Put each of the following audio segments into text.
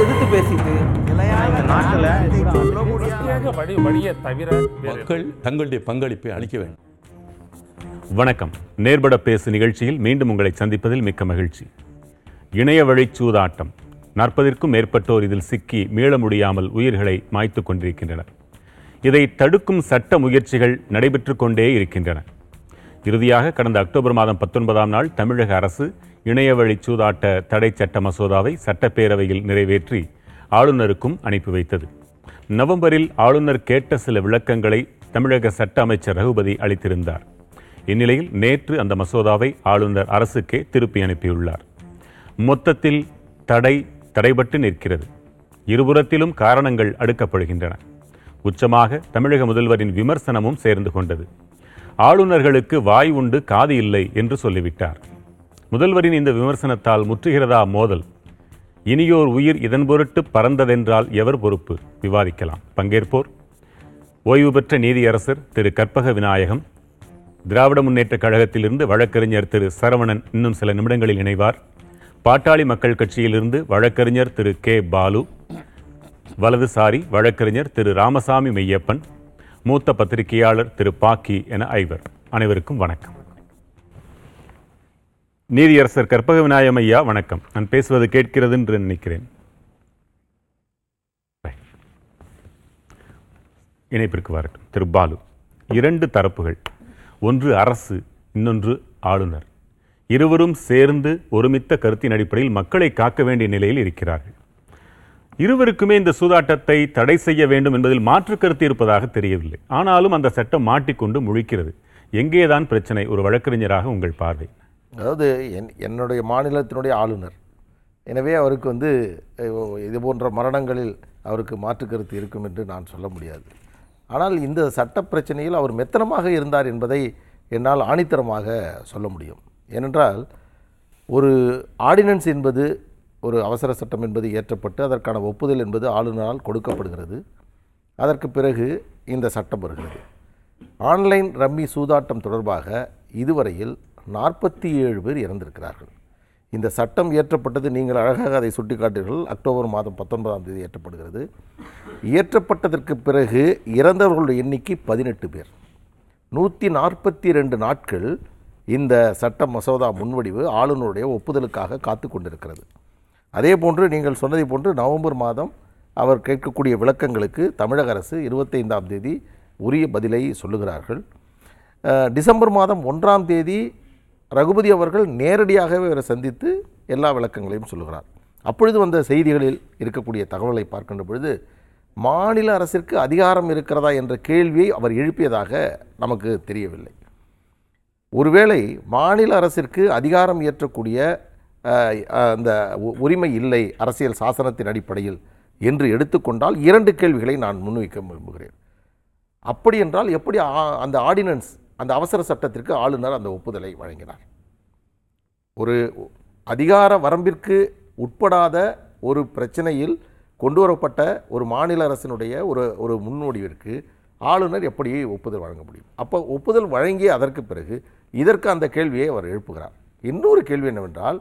எதிர்த்து பேசிட்டு மக்கள் தங்களுடைய பங்களிப்பை அளிக்க வேண்டும். வணக்கம். நேர்பட பேசு நிகழ்ச்சியில் மீண்டும் உங்களை சந்திப்பதில் மிக்க மகிழ்ச்சி. இணைய சூதாட்டம். நாற்பதிற்கும் மேற்பட்டோர் இதில் சிக்கி மீள முடியாமல் உயிர்களை மாய்த்து கொண்டிருக்கின்றனர். இதை தடுக்கும் சட்ட முயற்சிகள் நடைபெற்று கொண்டே இருக்கின்றன. இறுதியாக கடந்த அக்டோபர் மாதம் பத்தொன்பதாம் நாள் தமிழக அரசு இணையவழி சூதாட்ட தடை சட்ட மசோதாவை சட்டப்பேரவையில் நிறைவேற்றி ஆளுநருக்கும் அனுப்பி வைத்தது. நவம்பரில் ஆளுநர் கேட்ட சில விளக்கங்களை தமிழக சட்ட அமைச்சர் ரகுபதி அளித்திருந்தார். இந்நிலையில் நேற்று அந்த மசோதாவை ஆளுநர் அரசுக்கே திருப்பி அனுப்பியுள்ளார். மொத்தத்தில் தடை தடைபட்டு நிற்கிறது. இருபுறத்திலும் காரணங்கள் அடுக்கப்படுகின்றன. உச்சமாக தமிழக முதல்வரின் விமர்சனமும் சேர்ந்து கொண்டது. ஆளுநர்களுக்கு வாய் உண்டு காது இல்லை என்று சொல்லிவிட்டார். முதல்வரின் இந்த விமர்சனத்தால் முற்றுகிறதா மோதல்? இனியோர் உயிர் இதன் பொருட்டு பறந்ததென்றால் எவர் பொறுப்பு? விவாதிக்கலாம். பங்கேற்போர். ஓய்வு பெற்ற நீதியரசர் திரு கற்பக விநாயகம். திராவிட முன்னேற்றக் கழகத்திலிருந்து வழக்கறிஞர் திரு சரவணன் இன்னும் சில நிமிடங்களில் இணைவார். பாட்டாளி மக்கள் கட்சியிலிருந்து வழக்கறிஞர் திரு கே. பாலு. வலதுசாரி வழக்கறிஞர் திரு ராமசாமி மெய்யப்பன். மூத்த பத்திரிகையாளர் திரு பாக்கி என ஐவர். அனைவருக்கும் வணக்கம். நீதியரசர் கற்பக விநாயகம் ஐயா வணக்கம். நான் பேசுவது கேட்கிறது என்று நினைக்கிறேன் இணைப்பிற்கு வரட்டும். திரு பாலு இரண்டு தரப்புகள் ஒன்று அரசு இன்னொன்று ஆளுநர். இருவரும் சேர்ந்து ஒருமித்த கருத்தின் அடிப்படையில் மக்களை காக்க வேண்டிய நிலையில் இருக்கிறார்கள். இருவருக்குமே இந்த சூதாட்டத்தை தடை செய்ய வேண்டும் என்பதில் மாற்று கருத்து இருப்பதாக தெரியவில்லை. ஆனாலும் அந்த சட்டம் மாட்டிக்கொண்டு முழிக்கிறது. எங்கேதான் பிரச்சனை? ஒரு வழக்கறிஞராக உங்கள் பார்வை. அதாவது என் என்னுடைய மாநிலத்தினுடைய ஆளுநர். எனவே அவருக்கு வந்து இது போன்ற மரணங்களில் அவருக்கு மாற்று கருத்து இருக்கும் என்று நான் சொல்ல முடியாது. ஆனால் இந்த சட்ட பிரச்சனையில் அவர் மெத்தனமாக இருந்தார் என்பதை என்னால் ஆணித்தரமாக சொல்ல முடியும். ஏனென்றால் ஒரு ஆர்டினன்ஸ் என்பது ஒரு அவசர சட்டம் என்பது இயற்றப்பட்டு அதற்கான ஒப்புதல் என்பது ஆளுநரால் கொடுக்கப்படுகிறது. அதற்கு பிறகு இந்த சட்டம் வருகிறது. ஆன்லைன் ரம்மி சூதாட்டம் தொடர்பாக இதுவரையில் நாற்பத்தி ஏழு பேர் இறந்திருக்கிறார்கள். இந்த சட்டம் இயற்றப்பட்டது நீங்கள் அழகாக அதை சுட்டிக்காட்டீர்கள் அக்டோபர் மாதம் பத்தொன்பதாம் தேதி இயற்றப்படுகிறது. இயற்றப்பட்டதற்கு பிறகு இறந்தவர்களுடைய எண்ணிக்கை பதினெட்டு பேர். நூற்றி நாற்பத்தி ரெண்டு நாட்கள் இந்த சட்ட மசோதா முன்வடிவு ஆளுநருடைய ஒப்புதலுக்காக காத்து கொண்டிருக்கிறது. அதே போன்று நீங்கள் சொன்னதை போன்று நவம்பர் மாதம் அவர் கேட்கக்கூடிய விளக்கங்களுக்கு தமிழக அரசு இருபத்தைந்தாம் தேதி உரிய பதிலை சொல்லுகிறார்கள். டிசம்பர் மாதம் ஒன்றாம் தேதி ரகுபதி அவர்கள் நேரடியாகவே அவரை சந்தித்து எல்லா விளக்கங்களையும் சொல்லுகிறார். அப்பொழுது வந்த செய்திகளில் இருக்கக்கூடிய தகவலை பார்க்கின்ற பொழுது மாநில அரசிற்கு அதிகாரம் இருக்கிறதா என்ற கேள்வியை அவர் எழுப்பியதாக நமக்கு தெரியவில்லை. ஒருவேளை மாநில அரசிற்கு அதிகாரம் இயற்றக்கூடிய அந்த உ- உரிமை இல்லை அரசியல் சாசனத்தின் அடிப்படையில் என்று எடுத்துக்கொண்டால் இரண்டு கேள்விகளை நான் முன்வைக்க விரும்புகிறேன். அப்படி என்றால் எப்படி ஆ- அந்த ஆர்டினன்ஸ் அந்த அவசர சட்டத்திற்கு ஆளுநர் அந்த ஒப்புதலை வழங்கினார். ஒரு அதிகார வரம்பிற்கு உட்படாத ஒரு பிரச்சனையில் கொண்டு வரப்பட்ட ஒரு மாநில அரசினுடைய ஒரு ஒரு முன்மொழிவிற்கு ஆளுநர் எப்படி ஒப்புதல் வழங்க முடியும்? அப்போ ஒப்புதல் வழங்கிய அதற்கு பிறகு இதற்கு அந்த கேள்வியை அவர் எழுப்புகிறார். இன்னொரு கேள்வி என்னவென்றால்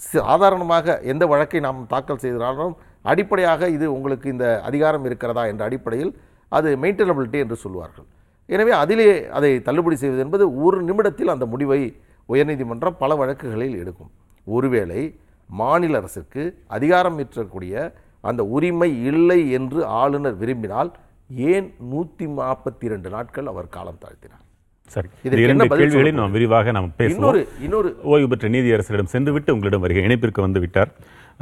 சாதாரணமாக எந்த வழக்கை நாம் தாக்கல் செய்தாலும் அடிப்படையாக இது உங்களுக்கு இந்த அதிகாரம் இருக்கிறதா என்ற அடிப்படையில் அது மெயின்டெனபிலிட்டி என்று சொல்வார்கள். எனவே அதிலே அதை தள்ளுபடி செய்வது என்பது ஒரு நிமிடத்தில் அந்த முடிவை உயர்நீதிமன்றம் பல வழக்குகளில் எடுக்கும். ஒருவேளை மாநில அரசுக்கு அதிகாரம் ஏற்றக்கூடிய அந்த உரிமை இல்லை என்று ஆளுநர் விரும்பினால் ஏன் நூற்றி நாற்பத்தி ரெண்டு நாட்கள் அவர் காலம் தாழ்த்தினார்? சரி இரண்டு கேள்விகளை நாம் விரிவாக நாம் பேசுவோம். இன்னொரு இன்னொரு. ஓய்வு பெற்ற நீதியரசரிடம் சென்றுவிட்டு உங்களிடம் வருகை இணைப்பிற்கு வந்து விட்டார்.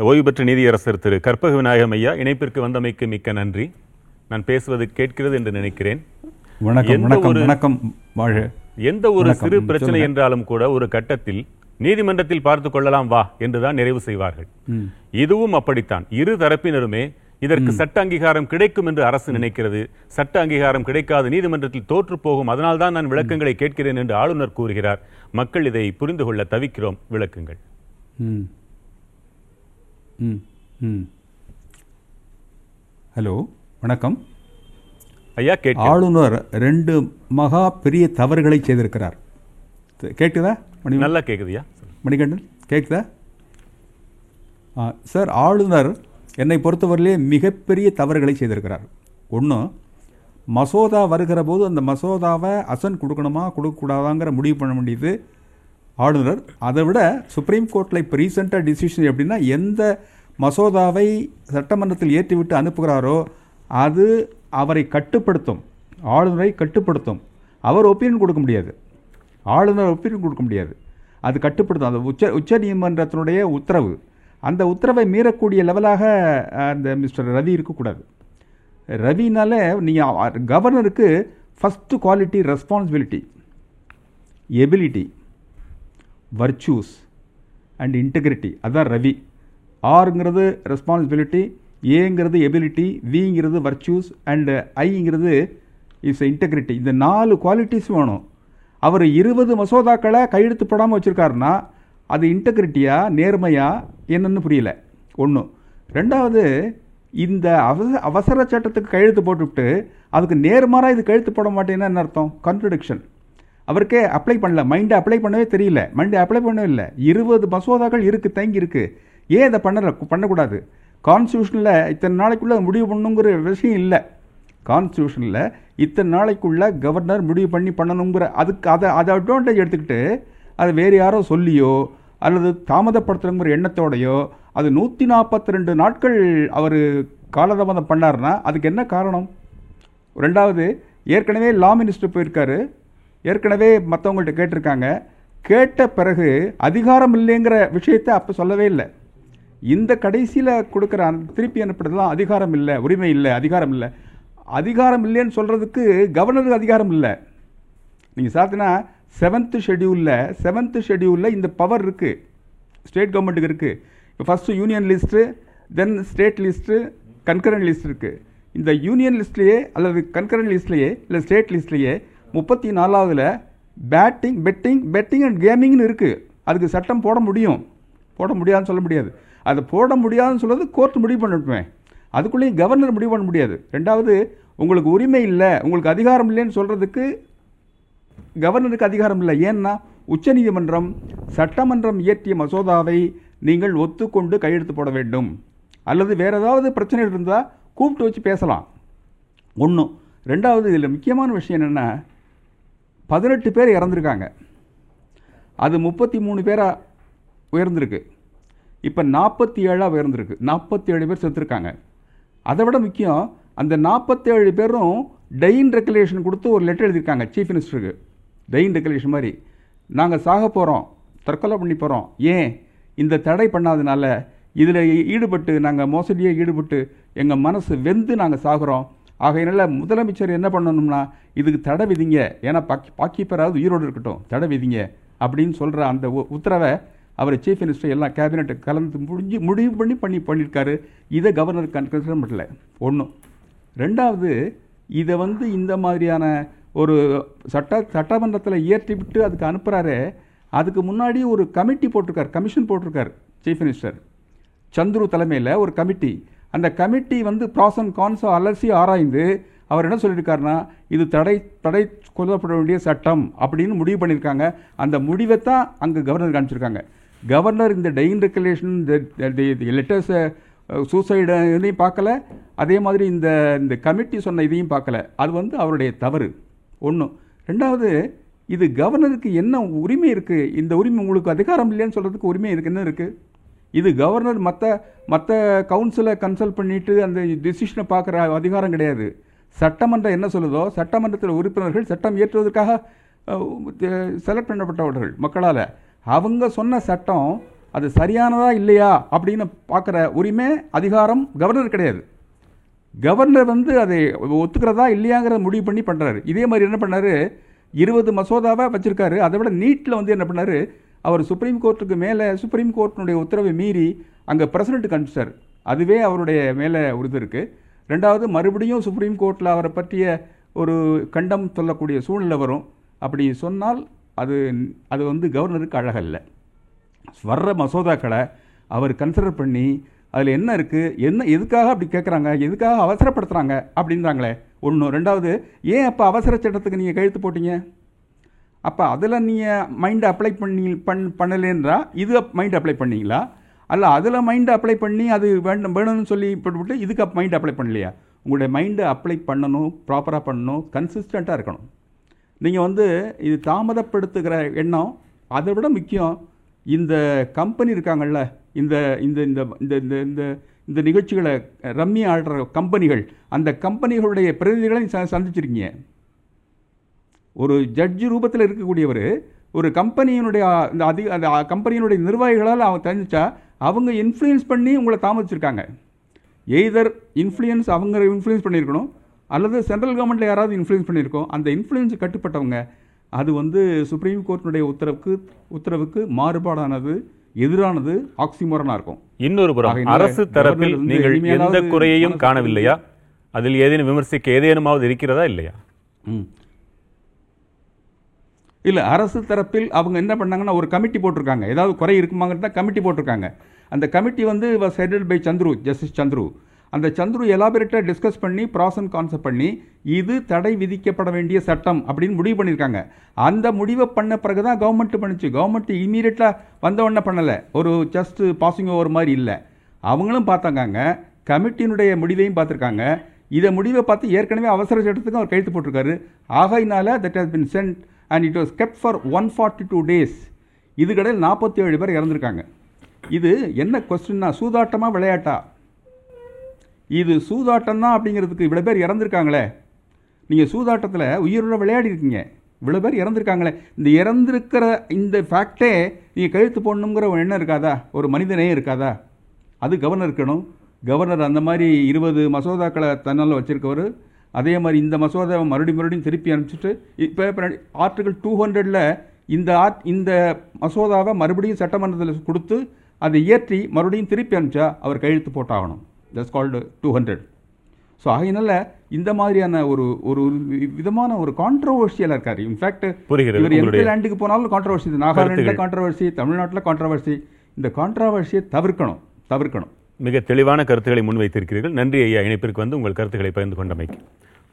ஓய்வு பெற்ற நீதியரசர் திரு கற்பக விநாயகம் ஐயா இணைப்பிற்கு வந்தமைக்கு மிக்க நன்றி. நான் பேசுவது கேட்கிறது என்று நினைக்கிறேன். வணக்கம் எந்த வணக்கம் ஒரு- வணக்கம் வாழ்க. எந்த ஒரு வணக்கம். சிறு பிரச்சனை. என்றாலும் கூட ஒரு கட்டத்தில் நீதிமன்றத்தில் பார்த்து கொள்ளலாம் வா என்றுதான் நிறைவு செய்வார்கள். இதுவும் அப்படித்தான். இரு தரப்பினருமே இதற்கு சட்ட அங்கீகாரம் கிடைக்கும் என்று அரசு நினைக்கிறது. சட்ட அங்கீகாரம் கிடைக்காது நீதிமன்றத்தில் தோற்று போகும். அதனால்தான் நான் விளக்கங்களை கேட்கிறேன் என்று ஆளுநர் கூறுகிறார். மக்கள் இதை புரிந்து கொள்ள தவிக்கிறோம். விளக்குங்கள். ஹலோ வணக்கம். ஐயா ஆளுநர் ரெண்டு மகா பெரிய தவறுகளை செய்திருக்கிறார். கேட்குதா மணி நல்லா கேக்குதுயா மணிகண்டன் கேட்குதா? சார் ஆளுநர் என்னை பொறுத்தவரையிலே மிகப்பெரிய தவறுகளை செய்திருக்கிறார். ஒன்று மசோதா வருகிற போது அந்த மசோதாவை அசன் கொடுக்கணுமா கொடுக்கக்கூடாதாங்கிற முடிவு பண்ண வேண்டியது ஆளுநர். அதை விட சுப்ரீம் கோர்ட்டில் இப்போ ரீசெண்டாக டிசிஷன் எப்படின்னா எந்த மசோதாவை சட்டமன்றத்தில் ஏற்றிவிட்டு அனுப்புகிறாரோ அது அவரை கட்டுப்படுத்தும். ஆளுநரை கட்டுப்படுத்தும். அவர் ஒப்பீனியன் கொடுக்க முடியாது. ஆளுநர் ஒப்பீனியன் கொடுக்க முடியாது. அது கட்டுப்படுத்தும். அந்த உச்ச உச்ச நீதிமன்றத்தினுடைய உத்தரவு. அந்த உத்தரவை மீறக்கூடிய லெவலாக அந்த மிஸ்டர் ரவி இருக்கக்கூடாது. ரவினால நீங்கள் கவர்னருக்கு first quality responsibility ability virtues and integrity அதுதான் ரவி. ஆருங்கிறது ரெஸ்பான்சிபிலிட்டி ஏங்கிறது எபிலிட்டி விங்கிறது வர்ச்சூஸ் அண்டு ஐங்கிறது இஸ் இன்டெகிரிட்டி இந்த நாலு குவாலிட்டிஸ் வேணும். அவர் இருபது மசோதாக்களை கையெழுத்து போடாமல் வச்சுருக்காருன்னா அது இன்டெகிரிட்டியாக நேர்மையாக என்னன்னு புரியல. ஒன்று ரெண்டாவது இந்த அவசர அவசர சட்டத்துக்கு கையெழுத்து போட்டுவிட்டு அதுக்கு நேர்மாறாக இது கையெழுத்து போட மாட்டேன்னா என்ன அர்த்தம்? கான்ட்ரடிக்ஷன் அவருக்கே அப்ளை பண்ணல. மைண்டை அப்ளை பண்ணவே தெரியல. மைண்டை அப்ளை பண்ணவே இல்லை. இருபது மசோதாக்கள் இருக்குது தங்கி இருக்குது ஏன் இதை பண்ணல? பண்ணக்கூடாது. கான்ஸ்டியூஷனில் இத்தனை நாளைக்குள்ளே முடிவு பண்ணுங்கிற விஷயம் இல்லை. கான்ஸ்டியூஷனில் இத்தனை நாளைக்குள்ளே கவர்னர் முடிவு பண்ணி பண்ணணுங்கிற அதுக்கு அதை அதை அட்வான்டேஜ் எடுத்துக்கிட்டு அதை வேறு யாரோ சொல்லியோ அல்லது தாமதப்படுத்துகிற எண்ணத்தோடையோ அது நூற்றி நாற்பத்தி ரெண்டு நாட்கள் அவர் காலதாமதம் பண்ணாருன்னா அதுக்கு என்ன காரணம்? ரெண்டாவது ஏற்கனவே லா மினிஸ்டர் போயிருக்காரு. ஏற்கனவே மற்றவங்கள்ட்ட கேட்டிருக்காங்க. கேட்ட பிறகு அதிகாரம் இல்லைங்கிற விஷயத்தை அப்போ சொல்லவே இல்லை. இந்த கடைசியில் கொடுக்குற திருப்பி அனுப்புறதுலாம் அதிகாரம் இல்லை உரிமை இல்லை அதிகாரம் இல்லை. அதிகாரம் இல்லைன்னு சொல்கிறதுக்கு கவர்னருக்கு அதிகாரம் இல்லை. நீங்கள் சாத்தினா செவன்த்து ஷெடியூலில் செவன்த்து ஷெடியூலில் இந்த பவர் இருக்குது ஸ்டேட் கவர்மெண்ட்டுக்கு இருக்குது இப்போ first union list then state list concurrent list இருக்குது இந்த யூனியன் லிஸ்ட்லேயே அல்லது கன்கரண்ட் லிஸ்ட்லேயே இல்லை ஸ்டேட் லிஸ்ட்லேயே முப்பத்தி நாலாவதில் பேட்டிங் பெட்டிங் பெட்டிங் அண்ட் கேமிங்னு இருக்குது அதுக்கு சட்டம் போட முடியும். போட முடியாதுன்னு சொல்ல முடியாது. அதை போட முடியாதுன்னு சொல்கிறது கோர்ட் முடிவு பண்ணிட்டுவேன் அதுக்குள்ளேயும் கவர்னர் முடிவு பண்ண முடியாது. ரெண்டாவது உங்களுக்கு உரிமை இல்லை உங்களுக்கு அதிகாரம் இல்லைன்னு சொல்கிறதுக்கு கவர்னருக்கு அதிகாரம் இல்லை. ஏன்னா உச்சநீதிமன்றம் சட்டமன்றம் இயற்றிய மசோதாவை நீங்கள் ஒத்துக்கொண்டு கையெழுத்து போட வேண்டும். அல்லது வேறு ஏதாவது பிரச்சனை இருந்தால் கூப்பிட்டு வச்சு பேசலாம். ஒன்று ரெண்டாவது இதில் முக்கியமான விஷயம் என்னென்னா பதினெட்டு பேர் இறந்துருக்காங்க. அது முப்பத்தி மூணு பேராக உயர்ந்திருக்கு. இப்போ நாற்பத்தி ஏழாக உயர்ந்திருக்கு. நாற்பத்தி ஏழு பேர் செத்துருக்காங்க. அதை விட முக்கியம் அந்த நாற்பத்தேழு பேரும் டைன் ரெகுலேஷன் கொடுத்து ஒரு லெட்டர் எழுதியிருக்காங்க சீஃப் மினிஸ்டருக்கு டெயின் ரெகுலேஷன் மாதிரி. நாங்கள் சாக போகிறோம் தற்கொலை பண்ணி போகிறோம் ஏன்? இந்த தடை பண்ணாதனால இதில் ஈடுபட்டு நாங்கள் மோசடியே ஈடுபட்டு எங்கள் மனசு வெந்து நாங்கள் சாகுறோம். ஆகையினால முதலமைச்சர் என்ன பண்ணணும்னா இதுக்கு தடை விதிங்க. ஏன்னா பாக்கி பாக்கிப்பராவது உயிரோடு இருக்கட்டும். தடை விதிங்க. அப்படின்னு சொல்கிற அந்த உ- உத்தரவை அவர் சீஃப் மினிஸ்டர் எல்லாம் கேபினெட்டு கலந்து முடிஞ்சு முடிவு பண்ணி பண்ணி பண்ணியிருக்காரு இதை கவர்னர் கன்சிடர் பண்ணல. ஒன்று ரெண்டாவது இதை வந்து இந்த மாதிரியான ஒரு சட்ட சட்டமன்றத்தில் இயற்றி விட்டு அதுக்கு அனுப்புகிறாரு அதுக்கு முன்னாடி ஒரு கமிட்டி போட்டிருக்கார் கமிஷன் போட்டிருக்கார் சீஃப் மினிஸ்டர் சந்துரு தலைமையில் ஒரு கமிட்டி அந்த கமிட்டி வந்து ப்ராஸ் அண்ட் கான்ஸை அலசி ஆராய்ந்து அவர் என்ன சொல்லியிருக்காருன்னா இது தடை தடை கொல்லப்பட வேண்டிய சட்டம் அப்படின்னு முடிவு பண்ணியிருக்காங்க அந்த முடிவை தான் அங்கே கவர்னர் காமிச்சிருக்காங்க கவர்னர் இந்த டைன் ரெகுலேஷன் இந்த லெட்டர்ஸை சூசைடு இதையும் பார்க்கல. அதே மாதிரி இந்த இந்த கமிட்டி சொன்ன இதையும் பார்க்கல. அது வந்து அவருடைய தவறு. ஒன்று ரெண்டாவது இது கவர்னருக்கு என்ன உரிமை இருக்குது இந்த உரிமை உங்களுக்கு அதிகாரம் இல்லைன்னு சொல்கிறதுக்கு உரிமை இருக்குது என்ன இருக்குது இது கவர்னர் மற்ற மற்ற கவுன்சிலை கன்சல்ட் பண்ணிட்டு அந்த டிசிஷனை பார்க்குற அதிகாரம் கிடையாது. சட்டமன்றம் என்ன சொல்லுதோ சட்டமன்றத்தில் உறுப்பினர்கள் சட்டம் இயற்றுவதற்காக செலக்ட் பண்ணப்பட்டவர்கள் மக்களால். அவங்க சொன்ன சட்டம் அது சரியானதா இல்லையா அப்படின்னு பார்க்குற உரிமை அதிகாரம் கவர்னர் கிடையாது. கவர்னர் வந்து அதை ஒத்துக்கிறதா இல்லையாங்கிறத முடிவு பண்ணி பண்ணுறாரு இதே மாதிரி என்ன பண்ணார்? இருபது மசோதாவை வச்சுருக்காரு. அதை விட நீட்டில் வந்து என்ன பண்ணார்? அவர் சுப்ரீம் கோர்ட்டுக்கு மேலே சுப்ரீம் கோர்ட்டினுடைய உத்தரவை மீறி அங்கே பிரசிடென்ட் அனுப்பிச்சிட்டார் அதுவே அவருடைய மேலே ஒரு இது இருக்குது ரெண்டாவது மறுபடியும் சுப்ரீம் கோர்ட்டில் அவரை பற்றிய ஒரு கண்டம் சொல்லக்கூடிய சூழ்நிலை வரும். அப்படி சொன்னால் அது அது வந்து கவர்னருக்கு அழகல்ல. வர்ற மசோதாக்களை அவர் கன்சிடர் பண்ணி அதில் என்ன இருக்குது என்ன எதுக்காக அப்படி கேட்குறாங்க எதுக்காக அவசரப்படுத்துகிறாங்க அப்படின்றாங்களே. ஒன்று ரெண்டாவது ஏன் அப்போ அவசர சட்டத்துக்கு நீங்கள் கழுத்து போட்டீங்க? அப்போ அதில் நீங்கள் மைண்டை அப்ளை பண்ணி பண் பண்ணலேன்றா இது மைண்ட் அப்ளை பண்ணீங்களா? அல்ல அதில் மைண்டை அப்ளை பண்ணி அது வேண்டும் வேணும்னு சொல்லி போட்டு இதுக்கு மைண்ட் அப்ளை பண்ணலையா? உங்களுடைய மைண்டை அப்ளை பண்ணணும் ப்ராப்பராக பண்ணணும் கன்சிஸ்டண்ட்டாக இருக்கணும். நீங்கள் வந்து இது தாமதப்படுத்துகிற எண்ணம் அதை விட முக்கியம் இந்த கம்பெனி இருக்காங்கள்ல இந்த இந்த இந்த இந்த இந்த இந்த இந்த நிகழ்ச்சிகளை ரம்மி ஆடுற கம்பெனிகள் அந்த கம்பெனிகளுடைய பிரதிநிதிகளை ச சந்திச்சிருக்கீங்க. ஒரு ஜட்ஜு ரூபத்தில் இருக்கக்கூடியவர் ஒரு கம்பெனியினுடைய இந்த அதிக அந்த கம்பெனியினுடைய நிர்வாகிகளால் அவங்க தெரிஞ்சா அவங்க இன்ஃப்ளூயன்ஸ் பண்ணி உங்களை தாமதிச்சிருக்காங்க. எய்தர் இன்ஃப்ளூயன்ஸ் அவங்க இன்ஃப்ளூயன்ஸ் பண்ணியிருக்கணும் அல்லது சென்ட்ரல் கவர்மெண்ட்டில் யாராவது இன்ஃப்ளூயன்ஸ் பண்ணியிருக்கோம் அந்த இன்ஃப்ளூயன்ஸ் கட்டுப்பட்டவங்க அது வந்து சுப்ரீம் கோர்ட்டினுடைய உத்தரவுக்கு உத்தரவுக்கு மாறுபாடானது எதிரானது ஆக்சிமோரனாக இருக்கும். இன்னொரு புறம் அரசு தரப்பில் நீங்கள் எந்த குறையையும் காணவில்லையா? அதில் ஏதேனும் விமர்சிக்க ஏதேனுமாவது இருக்கிறதா இல்லையா? இல்லை அரசு தரப்பில் அவங்க என்ன பண்ணாங்கன்னா ஒரு கமிட்டி போட்டிருக்காங்க. ஏதாவது குறை இருக்குமாங்கிறத கமிட்டி போட்டிருக்காங்க. அந்த கமிட்டி வந்து was headed by Chandru justice Chandru அந்த சந்துரு எலாபரேட்டாக டிஸ்கஸ் பண்ணி ப்ராஸ் அண்ட் கான்செப்ட் பண்ணி இது தடை விதிக்கப்பட வேண்டிய சட்டம் அப்படின்னு முடிவு பண்ணியிருக்காங்க. அந்த முடிவை பண்ண பிறகு தான் கவர்மெண்ட் பண்ணிச்சு கவர்மெண்ட் இமீடியட்டாக வந்தவொடனே பண்ணலை. ஒரு ஜஸ்ட் பாசிங் ஓவர் மாதிரி இல்லை. அவங்களும் பார்த்தாங்க கமிட்டியினுடைய முடிவையும் பார்த்துருக்காங்க. இதை முடிவை பார்த்து ஏற்கனவே அவசர சட்டத்துக்கும் அவர் கையெழுத்து போட்டிருக்காரு. ஆகையினால that has been sent and it was kept for one forty two days இதுக்கடையில் நாற்பத்தி ஏழு பேர் இறந்துருக்காங்க. இது என்ன கொஸ்டின்னா சூதாட்டமாக விளையாட்டா? இது சூதாட்டம் தான் அப்படிங்கிறதுக்கு இவ்வளோ பேர் இறந்துருக்காங்களே. நீங்கள் சூதாட்டத்தில் உயிரோட விளையாடி இருக்கீங்க. இவ்வளோ பேர் இறந்துருக்காங்களே. இந்த இறந்துருக்கிற இந்த ஃபேக்டே நீங்கள் கழுத்து போடணுங்கிற ஒரு எண்ணம் இருக்காதா? ஒரு மனிதனே இருக்காதா? அது கவர்னர் இருக்கணும். கவர்னர் அந்த மாதிரி இருபது மசோதாக்களை தன்னால் வச்சுருக்கவர். அதே மாதிரி இந்த மசோதாவை மறுபடியும் மறுபடியும் திருப்பி அனுப்பிச்சிட்டு இப்போ ஆர்டிகல் டூ ஹண்ட்ரடில் இந்த ஆர்ட் இந்த மசோதாவை மறுபடியும் சட்டமன்றத்தில் கொடுத்து அதை இயற்றி மறுபடியும் திருப்பி அனுப்பிச்சா அவர் கையெழுத்து போட்டாகணும். That's called two hundred so ஆகையினால இந்த மாதிரியான ஒரு ஒரு விதமான ஒரு கான்ட்ரவர்ஷியலாக இருக்கார். இன்ஃபேக்ட். இவர் எந்த லேண்டுக்கு போனாலும் கான்ட்ரவர்சி நாகாலாண்டில் கருத்துகள். கான்ட்ரவர்சி தமிழ்நாட்டில் கான்ட்ரவர்சி இந்த கான்ட்ரவர்சியை தவிர்க்கணும் தவிர்க்கணும். மிக தெளிவான கருத்துக்களை முன்வைத்திருக்கிறீர்கள். நன்றி ஐயா. இணைப்பிற்கு வந்து உங்கள் கருத்துக்களை பகிர்ந்து கொண்டமைக்கு.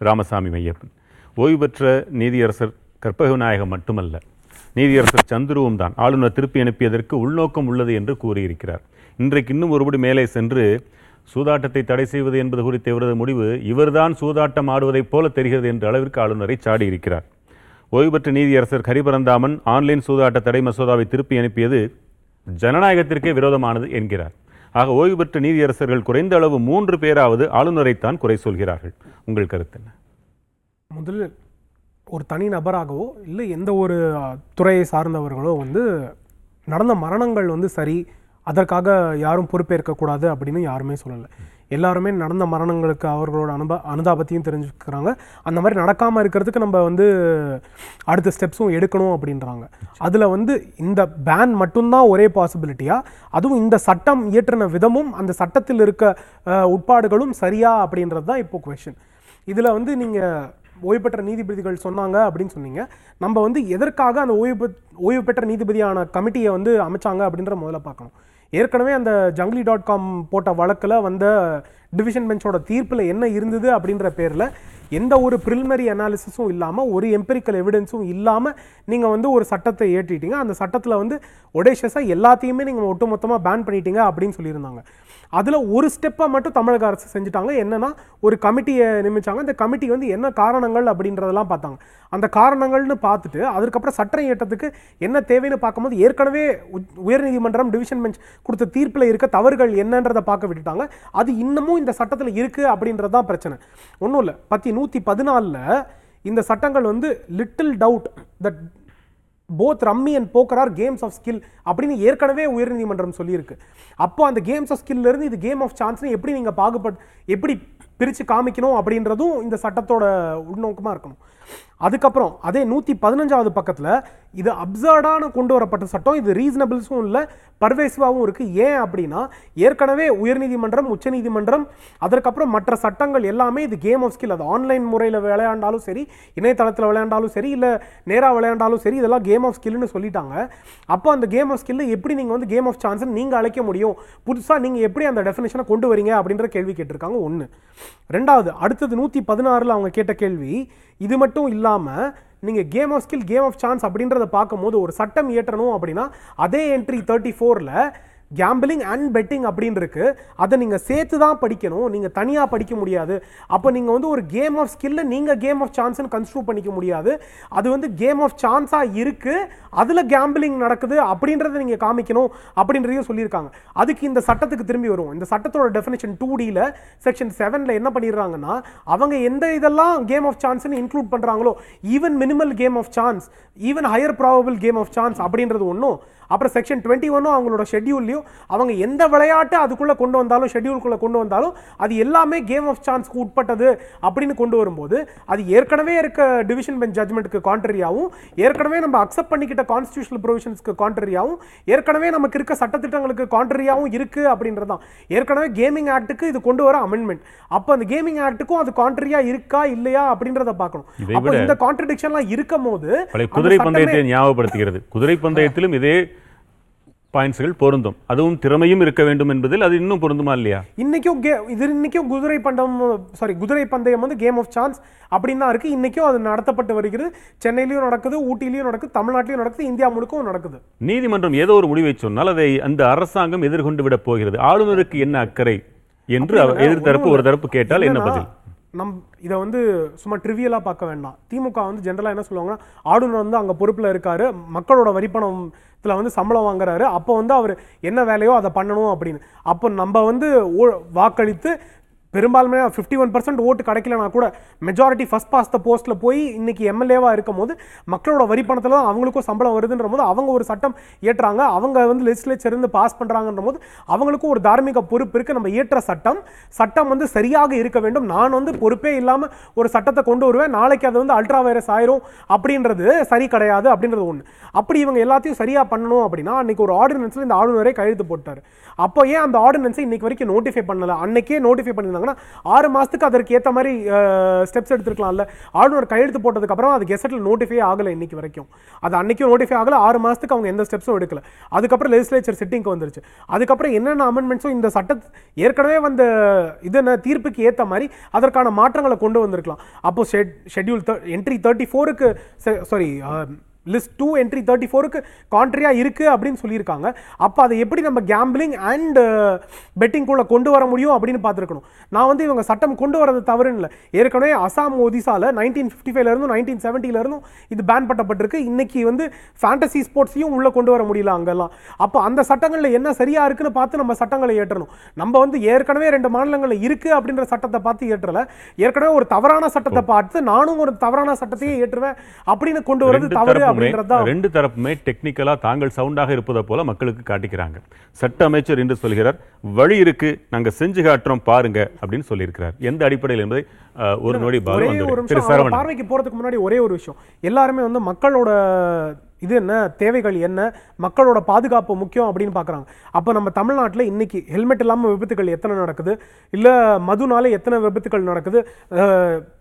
ராமசாமி மையப்பன். ஓய்வு பெற்ற நீதியரசர் கற்பகநாயகம் மட்டுமல்ல நீதியரசர் சந்துருவும் தான். ஆளுநர் திருப்பி அனுப்பியதற்கு உள்நோக்கம் உள்ளது என்று கூறியிருக்கிறார். இன்றைக்கு இன்னும் ஒருபடி மேலே சென்று சூதாட்டத்தை தடை செய்வது என்பது குறித்த இவரது முடிவு இவர்தான் சூதாட்டம் ஆடுவதைப் போல தெரிகிறது என்ற அளவிற்கு ஆளுநரை சாடியிருக்கிறார் ஓய்வு பெற்ற நீதியரசர் ஹரிபரந்தாமன் ஆன்லைன் சூதாட்ட தடை மசோதாவை திருப்பி அனுப்பியது ஜனநாயகத்திற்கே விரோதமானது என்கிறார். ஆக ஓய்வு பெற்ற நீதியரசர்கள் குறைந்த அளவு மூன்று பேராவது ஆளுநரைத்தான் குறை சொல்கிறார்கள். உங்கள் கருத்து என்ன? முதலில் ஒரு தனி நபராகவோ இல்லை எந்த ஒரு துறையை சார்ந்தவர்களோ வந்து நடந்த மரணங்கள் வந்து சரி அதற்காக யாரும் பொறுப்பேற்கக்கூடாது அப்படின்னு யாருமே சொல்லலை. எல்லாருமே நடந்த மரணங்களுக்கு அவர்களோட அனுப அனுதாபத்தையும் தெரிஞ்சுக்கிறாங்க. அந்த மாதிரி நடக்காமல் இருக்கிறதுக்கு நம்ம வந்து அடுத்த ஸ்டெப்ஸும் எடுக்கணும் அப்படின்றாங்க. அதில் வந்து இந்த பேன் மட்டும்தான் ஒரே பாசிபிலிட்டியா அதுவும் இந்த சட்டம் இயற்றின விதமும் அந்த சட்டத்தில் இருக்க உட்பாடுகளும் சரியா அப்படின்றது தான் இப்போ கொஷின் இதில் வந்து நீங்கள் ஓய்வு பெற்ற நீதிபதிகள் சொன்னாங்க அப்படின்னு சொன்னீங்க. நம்ம வந்து எதற்காக அந்த ஓய்வு ஓய்வு பெற்ற நீதிபதியான கமிட்டியை வந்து அமைச்சாங்க அப்படின்ற முதல்ல பார்க்கணும். ஏற்கனவே அந்த ஜங்லி டாட் காம் போட்ட வழக்கில் வந்த டிவிஷன் பெஞ்சோட தீர்ப்பில் என்ன இருந்தது அப்படின்ற பேரில் எந்த ஒரு ப்ரிலிமரி அனாலிசிஸும் இல்லாமல் ஒரு எம்பெரிக்கல் எவிடன்ஸும் இல்லாமல் நீங்கள் வந்து ஒரு சட்டத்தை ஏற்றிட்டீங்க. அந்த சட்டத்தில் வந்து ஒடேஷஸாக எல்லாத்தையுமே நீங்கள் ஒட்டுமொத்தமாக பேன் பண்ணிட்டீங்க அப்படின்னு சொல்லியிருந்தாங்க. அதில் ஒரு ஸ்டெப்பை மட்டும் தமிழக அரசு செஞ்சுட்டாங்க. என்னென்னா ஒரு கமிட்டியை நியமித்தாங்க இந்த கமிட்டி வந்து என்ன காரணங்கள் அப்படின்றதெல்லாம் பார்த்தாங்க. அந்த காரணங்கள்னு பார்த்துட்டு அதுக்கப்புறம் சட்ட இயற்றத்துக்கு என்ன தேவைன்னு பார்க்கும்போது ஏற்கனவே உயர்நீதிமன்றம் டிவிஷன் பெஞ்ச் கொடுத்த தீர்ப்பில் இருக்க தவறுகள் என்னன்றதை பார்க்க விட்டுட்டாங்க. அது இன்னமும் இந்த சட்டத்தில் இருக்குது அப்படின்றது தான் பிரச்சனை. ஒன்றும் இல்லை. பத்தி நூற்றி பதினாலில் இந்த சட்டங்கள் வந்து little doubt that both rummy and poker are games of skill அப்படின்னு ஏற்கனவே உயர்நீதிமன்றம் சொல்லியிருக்கு. அப்போ அந்த கேம்ஸ் ஆஃப் ஸ்கில்லேருந்து இது கேம் ஆஃப் சான்ஸ்னு எப்படி நீங்கள் பாகுபட் எப்படி பிரித்து காமிக்கணும் அப்படின்றதும் இந்த சட்டத்தோட உள்நோக்கமாக இருக்கணும். அதுக்கப்புறம் அதே நூற்றி பதினஞ்சாவது பக்கத்தில் இது அப்சர்டான கொண்டு வரப்பட்ட சட்டம் இது ரீசனபிள்ஸும் இல்லை பர்வேசிவாகவும் இருக்குது ஏன் அப்படின்னா ஏற்கனவே உயர்நீதிமன்றம் உச்சநீதிமன்றம் அதற்கப்புறம் மற்ற சட்டங்கள் எல்லாமே இது கேம் ஆஃப் ஸ்கில் அது ஆன்லைன் முறையில் விளையாண்டாலும் சரி இணையதளத்தில் விளையாண்டாலும் சரி இல்லை நேராக விளையாண்டாலும் சரி இதெல்லாம் கேம் ஆஃப் ஸ்கில்னு சொல்லிட்டாங்க. அப்போ அந்த கேம் ஆஃப் ஸ்கில்ல எப்படி நீங்கள் வந்து கேம் ஆஃப் சான்ஸ்னு நீங்கள் அழைக்க முடியும்? புதுசாக நீங்கள் எப்படி அந்த டெஃபினேஷனை கொண்டு வரீங்க அப்படின்ற கேள்வி கேட்டிருக்காங்க ஒன்று ரெண்டாவது அடுத்தது நூற்றி பதினாறில் அவங்க கேட்ட கேள்வி இது மட்டும் இல்லாமல் நீங்கள் game of skill game of chance அப்படின்றத பார்க்கும்போது ஒரு சட்டம் இயற்றணும் அப்படின்னா அதே என்ட்ரி தேர்ட்டி ஃபோரில் கேம்பிளிங் அண்ட் பெட்டிங் அப்படின்னு இருக்கு அதை நீங்கள் சேர்த்து தான் படிக்கணும். நீங்கள் தனியாக படிக்க முடியாது. அப்போ நீங்கள் வந்து ஒரு கேம் ஆஃப் ஸ்கில்ல நீங்கள் கேம் ஆஃப் சான்ஸ்னு கன்ஸ்ட்ரூ பண்ணிக்க முடியாது. அது வந்து கேம் ஆஃப் சான்ஸாக இருக்குது அதில் கேம்பிளிங் நடக்குது அப்படின்றத நீங்கள் காமிக்கணும் அப்படின்றதையும் சொல்லியிருக்காங்க. அதுக்கு இந்த சட்டத்துக்கு திரும்பி வருவோம். இந்த சட்டத்தோட டெஃபினேஷன் டூ டியில் செக்ஷன் செவனில் என்ன பண்ணிடுறாங்கன்னா அவங்க எந்த இதெல்லாம் கேம் ஆஃப் சான்ஸ்னு இன்க்ளூட் பண்ணுறாங்களோ even minimal game of chance even higher probable game of chance அப்படின்றது ஒன்றும் அப்புறம் செக்ஷன் டுவெண்ட்டி ஒன்னும் அவங்களோட ஷெட்யூல்லையும் அவங்க எந்த விளையாட்டு அதுக்குள்ளே கொண்டு வந்தாலும் ஷெட்யூலுக்குள்ளே கொண்டு வந்தாலும் அது எல்லாமே கேம் ஆஃப் சான்ஸ்க்கு உட்பட்டது அப்படின்னு கொண்டு வரும்போது அது ஏற்கனவே இருக்க டிவிஷன் பெஞ்ச் ஜட்மெண்ட்டுக்கு கான்ட்ரரியாகவும் ஏற்கனவே நம்ம அக்செப்ட் பண்ணிக்கிட்ட கான்ஸ்டியூஷனல் ப்ரொவிஷன்ஸ்க்கு கான்ட்ரரியாகவும் ஏற்கனவே நமக்கு இருக்க சட்டத்திட்டங்களுக்கு கான்ட்ரரியாகவும் இருக்கு அப்படின்றது தான் ஏற்கனவே கேமிங் ஆக்ட்டுக்கு இது கொண்டு வர அமெண்ட்மெண்ட் அப்போ அந்த கேமிங் ஆக்ட்டுக்கும் அது கான்ட்ரரியா இருக்கா இல்லையா அப்படின்றத பார்க்கணும். அப்போ இந்த கான்ட்ரடிக்ஷன்லாம் இருக்கும் போது குதிரை பந்தயத்தை ஞாபகப்படுத்துகிறது குதிரை பந்தயத்திலும் இதே பாயிண்ட்ஸ்கள் பொருந்தும். அதுவும் திறமையும் இருக்க வேண்டும் என்பதில் அது இன்னும் பொருந்துமா இல்லையா? இன்னைக்கும் கே இது இன்னைக்கும் குதிரை பண்டம் சாரி குதிரை பந்தயம் வந்து கேம் ஆஃப் சான்ஸ் அப்படின்னு தான் இருக்கு. இன்னைக்கும் அது நடத்தப்பட்டு வருகிறது. சென்னையிலயும் நடக்குது ஊட்டிலையும் நடக்குது தமிழ்நாட்டிலையும் நடக்குது இந்தியா முழுக்கவும் நடக்குது. நீதிமன்றம் ஏதோ ஒரு முடிவை சொன்னால் அதை அந்த அரசாங்கம் எதிர்கொண்டு விட போகிறது. ஆளுநருக்கு என்ன அக்கறை என்று அவர் இல்லைங்க, எதிர் தரப்பு ஒண்ணும் ஒரு தரப்பு கேட்டால் என்ன பதில்? நம் இதை வந்து சும்மா ட்ரிவியலாக பார்க்க வேண்டாம். திமுக வந்து ஜென்ரலாக என்ன சொல்லுவாங்கன்னா ஆளுநர் வந்து அங்கே பொறுப்பில் இருக்காரு மக்களோட வரிப்பணத்தில் வந்து சம்பளம் வாங்குறாரு அப்போ வந்து அவர் என்ன வேலையோ அதை பண்ணணும் அப்படின்னு. அப்போ நம்ம வந்து வாக்களித்து பெரும்பாலுமே ஃபிஃப்டி ஒன் பர்சன்ட் ஓட்டு கிடைக்கலனா கூட மெஜாரிட்டி ஃபஸ்ட் பாஸ் த போஸ்ட்டில் போய் இன்னைக்கு எம்எல்ஏவாக இருக்கும் போது மக்களோட வரி பணத்தில் தான் அவங்களுக்கும் சம்பளம் வருதுன்ற போது அவங்க ஒரு சட்டம் ஏற்றுறாங்க அவங்க வந்து லெஜிஸ்லேச்சர் இருந்து பாஸ் பண்ணுறாங்கன்ற போது அவங்களுக்கும் ஒரு தார்மீக பொறுப்பு இருக்குது நம்ம ஏற்ற சட்டம். சட்டம் வந்து சரியாக இருக்க வேண்டும். நான் வந்து பொறுப்பே இல்லாமல் ஒரு சட்டத்தை கொண்டு வருவேன். நாளைக்கு அது வந்து அல்ட்ரா வைரஸ் ஆயிரும் அப்படின்றது சரி கிடையாது அப்படின்றது ஒன்று அப்படி இவங்க எல்லாத்தையும் சரியாக பண்ணணும் அப்படின்னா அன்றைக்கி ஒரு ஆர்டினன்ஸில் இந்த ஆளுநரே கையெழுத்து போட்டார். அப்போ ஏன் அந்த ஆர்டினன்ஸை இன்னைக்கு வரைக்கும் நோட்டிஃபை பண்ணல? அன்னைக்கே நோட்டிஃபை பண்ணியிருந்தாங்கன்னா ஆறு மாதத்துக்கு அதற்கு ஏற்ற மாதிரி ஸ்டெப்ஸ் எடுத்துருக்கலாம்ல. ஆளுநர் கையெழுத்து போட்டதுக்கப்புறம் அது கெசட்டில் நோட்டிஃபை ஆகலை இன்னைக்கு வரைக்கும். அது அன்னைக்கும் நோட்டிஃபை ஆகலை ஆறு மாதத்துக்கு அவங்க எந்த ஸ்டெப்ஸும் எடுக்கல. அதுக்கப்புறம் லெஜிஸ்லேச்சர் சிட்டிங்க்கு வந்துருச்சு. அதுக்கப்புறம் என்னென்ன அமெண்ட்மெண்ட்ஸும் இந்த சட்ட ஏற்கனவே வந்த இது என்ன தீர்ப்புக்கு ஏற்ற மாதிரி அதற்கான மாற்றங்களை கொண்டு வந்திருக்கலாம். அப்போ ஷெட் ஷெட்யூல் என்ட்ரி தேர்ட்டி ஃபோருக்கு sorry list two entry thirty ஃபோருக்கு கான்ட்ரியா இருக்கு அப்படின்னு சொல்லியிருக்காங்க. அப்போ அதை எப்படி நம்ம கேம்பிளிங் அண்ட் பெட்டிங்குள்ள கொண்டு வர முடியும் அப்படின்னு பார்த்துருக்கணும். நான் வந்து இவங்க சட்டம் கொண்டு வரது தவறுன்னு இல்லை. ஏற்கனவே அசாம் ஒடிசால நைன்டீன் ஃபிஃப்டி ஃபைவ்ல இருந்தும் நைன்டீன் செவன்ட்டில இருந்தும் இது பேன் பண்ணப்பட்டிருக்கு. இன்னைக்கு வந்து ஃபேண்டசி ஸ்போர்ட்ஸையும் உள்ள கொண்டு வர முடியல அங்கெல்லாம். அப்போ அந்த சட்டங்கள்ல என்ன சரியா இருக்குன்னு பார்த்து நம்ம சட்டங்களை ஏற்றணும். நம்ம வந்து ஏற்கனவே ரெண்டு மாநிலங்கள்ல இருக்கு அப்படின்ற சட்டத்தை பார்த்து ஏற்றல. ஏற்கனவே ஒரு தவறான சட்டத்தை பார்த்து நானும் ஒரு தவறான சட்டத்தையே ஏற்றுவேன் அப்படின்னு கொண்டு வரது தவறு தரப்புமே ரெண்டு தரப்புமே டெக்னிக்கலா தாங்கள் சவுண்டாக இருப்பதை போல மக்களுக்கு காட்டிக்கிறாங்க. சட்ட அமைச்சர் என்று சொல்கிறார் வழி இருக்கு நாங்க செஞ்சு காட்டுறோம் பாருங்க அப்படின்னு சொல்லியிருக்கிறார். எந்த அடிப்படையில் என்பதை ஒரு நொடி பார்வைக்கு போறதுக்கு முன்னாடி ஒரே ஒரு விஷயம். எல்லாருமே வந்து மக்களோட இது என்ன? தேவைகள் என்ன? மக்களோட பாதுகாப்பு முக்கியம் அப்படின்னு பார்க்குறாங்க. அப்போ நம்ம தமிழ்நாட்டில் இன்றைக்கி ஹெல்மெட் இல்லாமல் விபத்துகள் எத்தனை நடக்குது? இல்லை மதுனால எத்தனை விபத்துகள் நடக்குது?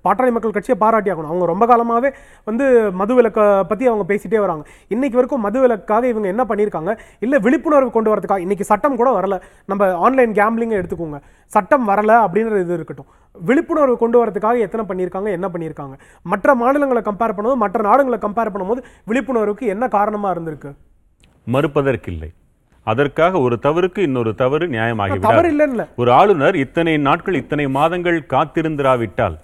பாட்டாளி மக்கள் கட்சியை பாராட்டி ஆகணும். அவங்க ரொம்ப காலமாகவே வந்து மது விலக்கை பற்றி அவங்க பேசிட்டே வராங்க. இன்றைக்கி வரைக்கும் மது விலக்காக இவங்க என்ன பண்ணியிருக்காங்க? இல்லை விழிப்புணர்வு கொண்டு வரதுக்காக இன்றைக்கி சட்டம் கூட வரல. நம்ம ஆன்லைன் கேம்லிங்கை எடுத்துக்கோங்க. சட்டம் வரல அப்படின்ற இது இருக்கட்டும். விழிப்புணர்வு கொண்டு வரதுக்காக எத்தனை பண்ணியிருக்காங்க என்ன பண்ணியிருக்காங்க? மற்ற மாநிலங்களை கம்பேர் பண்ணும்போது மற்ற நாடுகளை கம்பேர் பண்ணும்போது விழிப்புணர்வுக்கு என்ன காரணமா இருந்திருக்கு? மறுப்பதற்கில்லை. அதற்காக ஒரு தவறுக்கு இன்னொரு தவறு தவறு நியாயமாகிவிடாது இல்லைன்னு ஒரு ஆளுநர் இத்தனை நாட்கள் இத்தனை மாதங்கள் காத்திருந்திராவிட்டால்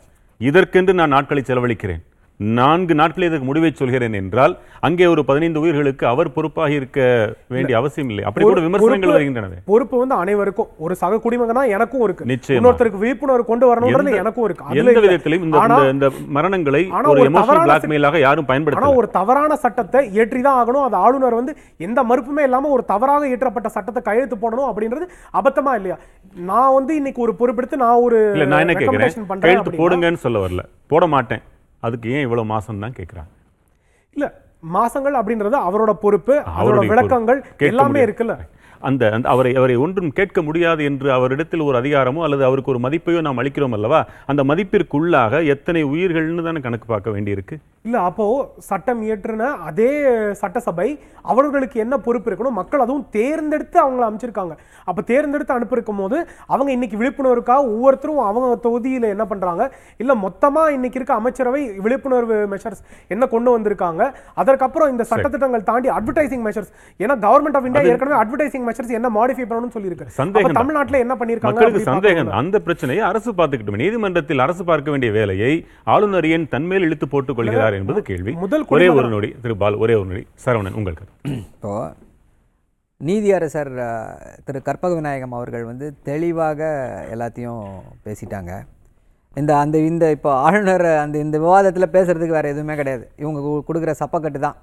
இதற்கென்று நான் நாட்களை செலவழிக்கிறேன். நான்கு நாட்களில் இதற்கு முடிவை சொல்கிறேன் என்றால் அங்கே ஒரு பதினைந்து உயிர்களுக்கு அவர் பொறுப்பாக இருக்க வேண்டிய அவசியம் இல்லை. அப்படி கூட விமர்சனங்கள் வருகின்றன பொறுப்பு வந்து அனைவருக்கும். ஒரு சக குடிமகனா எனக்கும் இருக்கு. நிச்சயமா. இன்னொருத்தருக்கு விழிப்புணர்வு கொண்டு வரணும்ன்றது எந்த- எனக்கும் இருக்கு. எந்த. விதத்திலும் இந்த மரணங்களை ஒரு எமோஷனல் பிளாக்மெயிலாக யாரும் ஆனா பயன்படுத்தல ஒரு தவறான சட்டத்தை ஏற்றி தான் ஆகணும். அது ஆளுநர் வந்து எந்த மறுப்புமே இல்லாம ஒரு தவறாக இயற்றப்பட்ட சட்டத்தை கையெழுத்து போடணும் அப்படின்றது அபத்தமா இல்லையா? நான் வந்து இன்னைக்கு ஒரு பொறுப்பெடுத்து நான் ஒரு நான் என்ன கேட்கிறேன் கையெழுத்து போடுங்கன்னு சொல்ல வரல. போட மாட்டேன். அதுக்கு ஏன் இவ்வளவு மாசம் தான் கேட்கிறாங்க இல்ல மாசங்கள் அப்படின்றது அவரோட பொறுப்பு அதோட அவருடைய விளக்கங்கள் எல்லாமே. இருக்குல்ல? அந்த அவரை அவரை ஒன்றும் கேட்க முடியாது என்று அவரிடத்தில் ஒரு அதிகாரமோ அல்லது அவருக்கு ஒரு மதிப்பையோ நாம் அளிக்கிறோம் அல்லவா? அந்த மதிப்பிற்குள்ளாக எத்தனை உயிர்கள்னு தானே கணக்கு பார்க்க வேண்டியிருக்கு. இல்ல அப்போ சட்டம் இயற்றின அதே சட்டசபை அவர்களுக்கு என்ன பொறுப்பு இருக்கணும்? மக்கள் அதுவும் தேர்ந்தெடுத்து அவங்கள அமைச்சிருக்காங்க அப்ப தேர்ந்தெடுத்து அனுப்பியிருக்கும் போது அவங்க இன்னைக்கு விழிப்புணர்வுக்காக ஒவ்வொருத்தரும் அவங்க தொகுதியில என்ன பண்றாங்க? இல்ல மொத்தமா இன்னைக்கு இருக்க அமைச்சரவை விழிப்புணர்வு மெஷர்ஸ் என்ன கொண்டு வந்திருக்காங்க? அதற்கப்புறம் இந்த சட்டத்திட்டங்கள் தாண்டி அட்வர்டைசிங் மெஷர்ஸ் ஏன்னா கவர்மெண்ட் ஆஃப் இந்தியா ஏற்கனவே அட்வர்டைசிங் மெஷர்ஸ் என்ன மாடிஃபை பண்ணணும்னு சொல்லியிருக்கு சந்தேகம். தமிழ்நாட்டுல என்ன அப்படி சந்தேகம். அந்த பிரச்சனையை அரசு பார்த்துக்கிட்டோம். நீதிமன்றத்தில் அரசு பார்க்க வேண்டிய வேலையை ஆளுநர் ஏன் தன்மேல் இழுத்து போட்டுக் கொள்கிறார் என்பது கேள்வி. முதல் ஒரே ஒரு நொடி திரு பால் ஒரே ஒரு நொடி. சரவணன் உங்கள் கருத்து. இப்போது நீதியரசர் திரு கற்பக விநாயகம் அவர்கள் வந்து தெளிவாக எல்லாத்தையும் பேசிட்டாங்க. இந்த அந்த இந்த இப்போ ஆளுநர் அந்த இந்த விவாதத்தில் பேசுகிறதுக்கு வேறு எதுவுமே கிடையாது. இவங்க கொடுக்குற சப்பக்கட்டு தான்.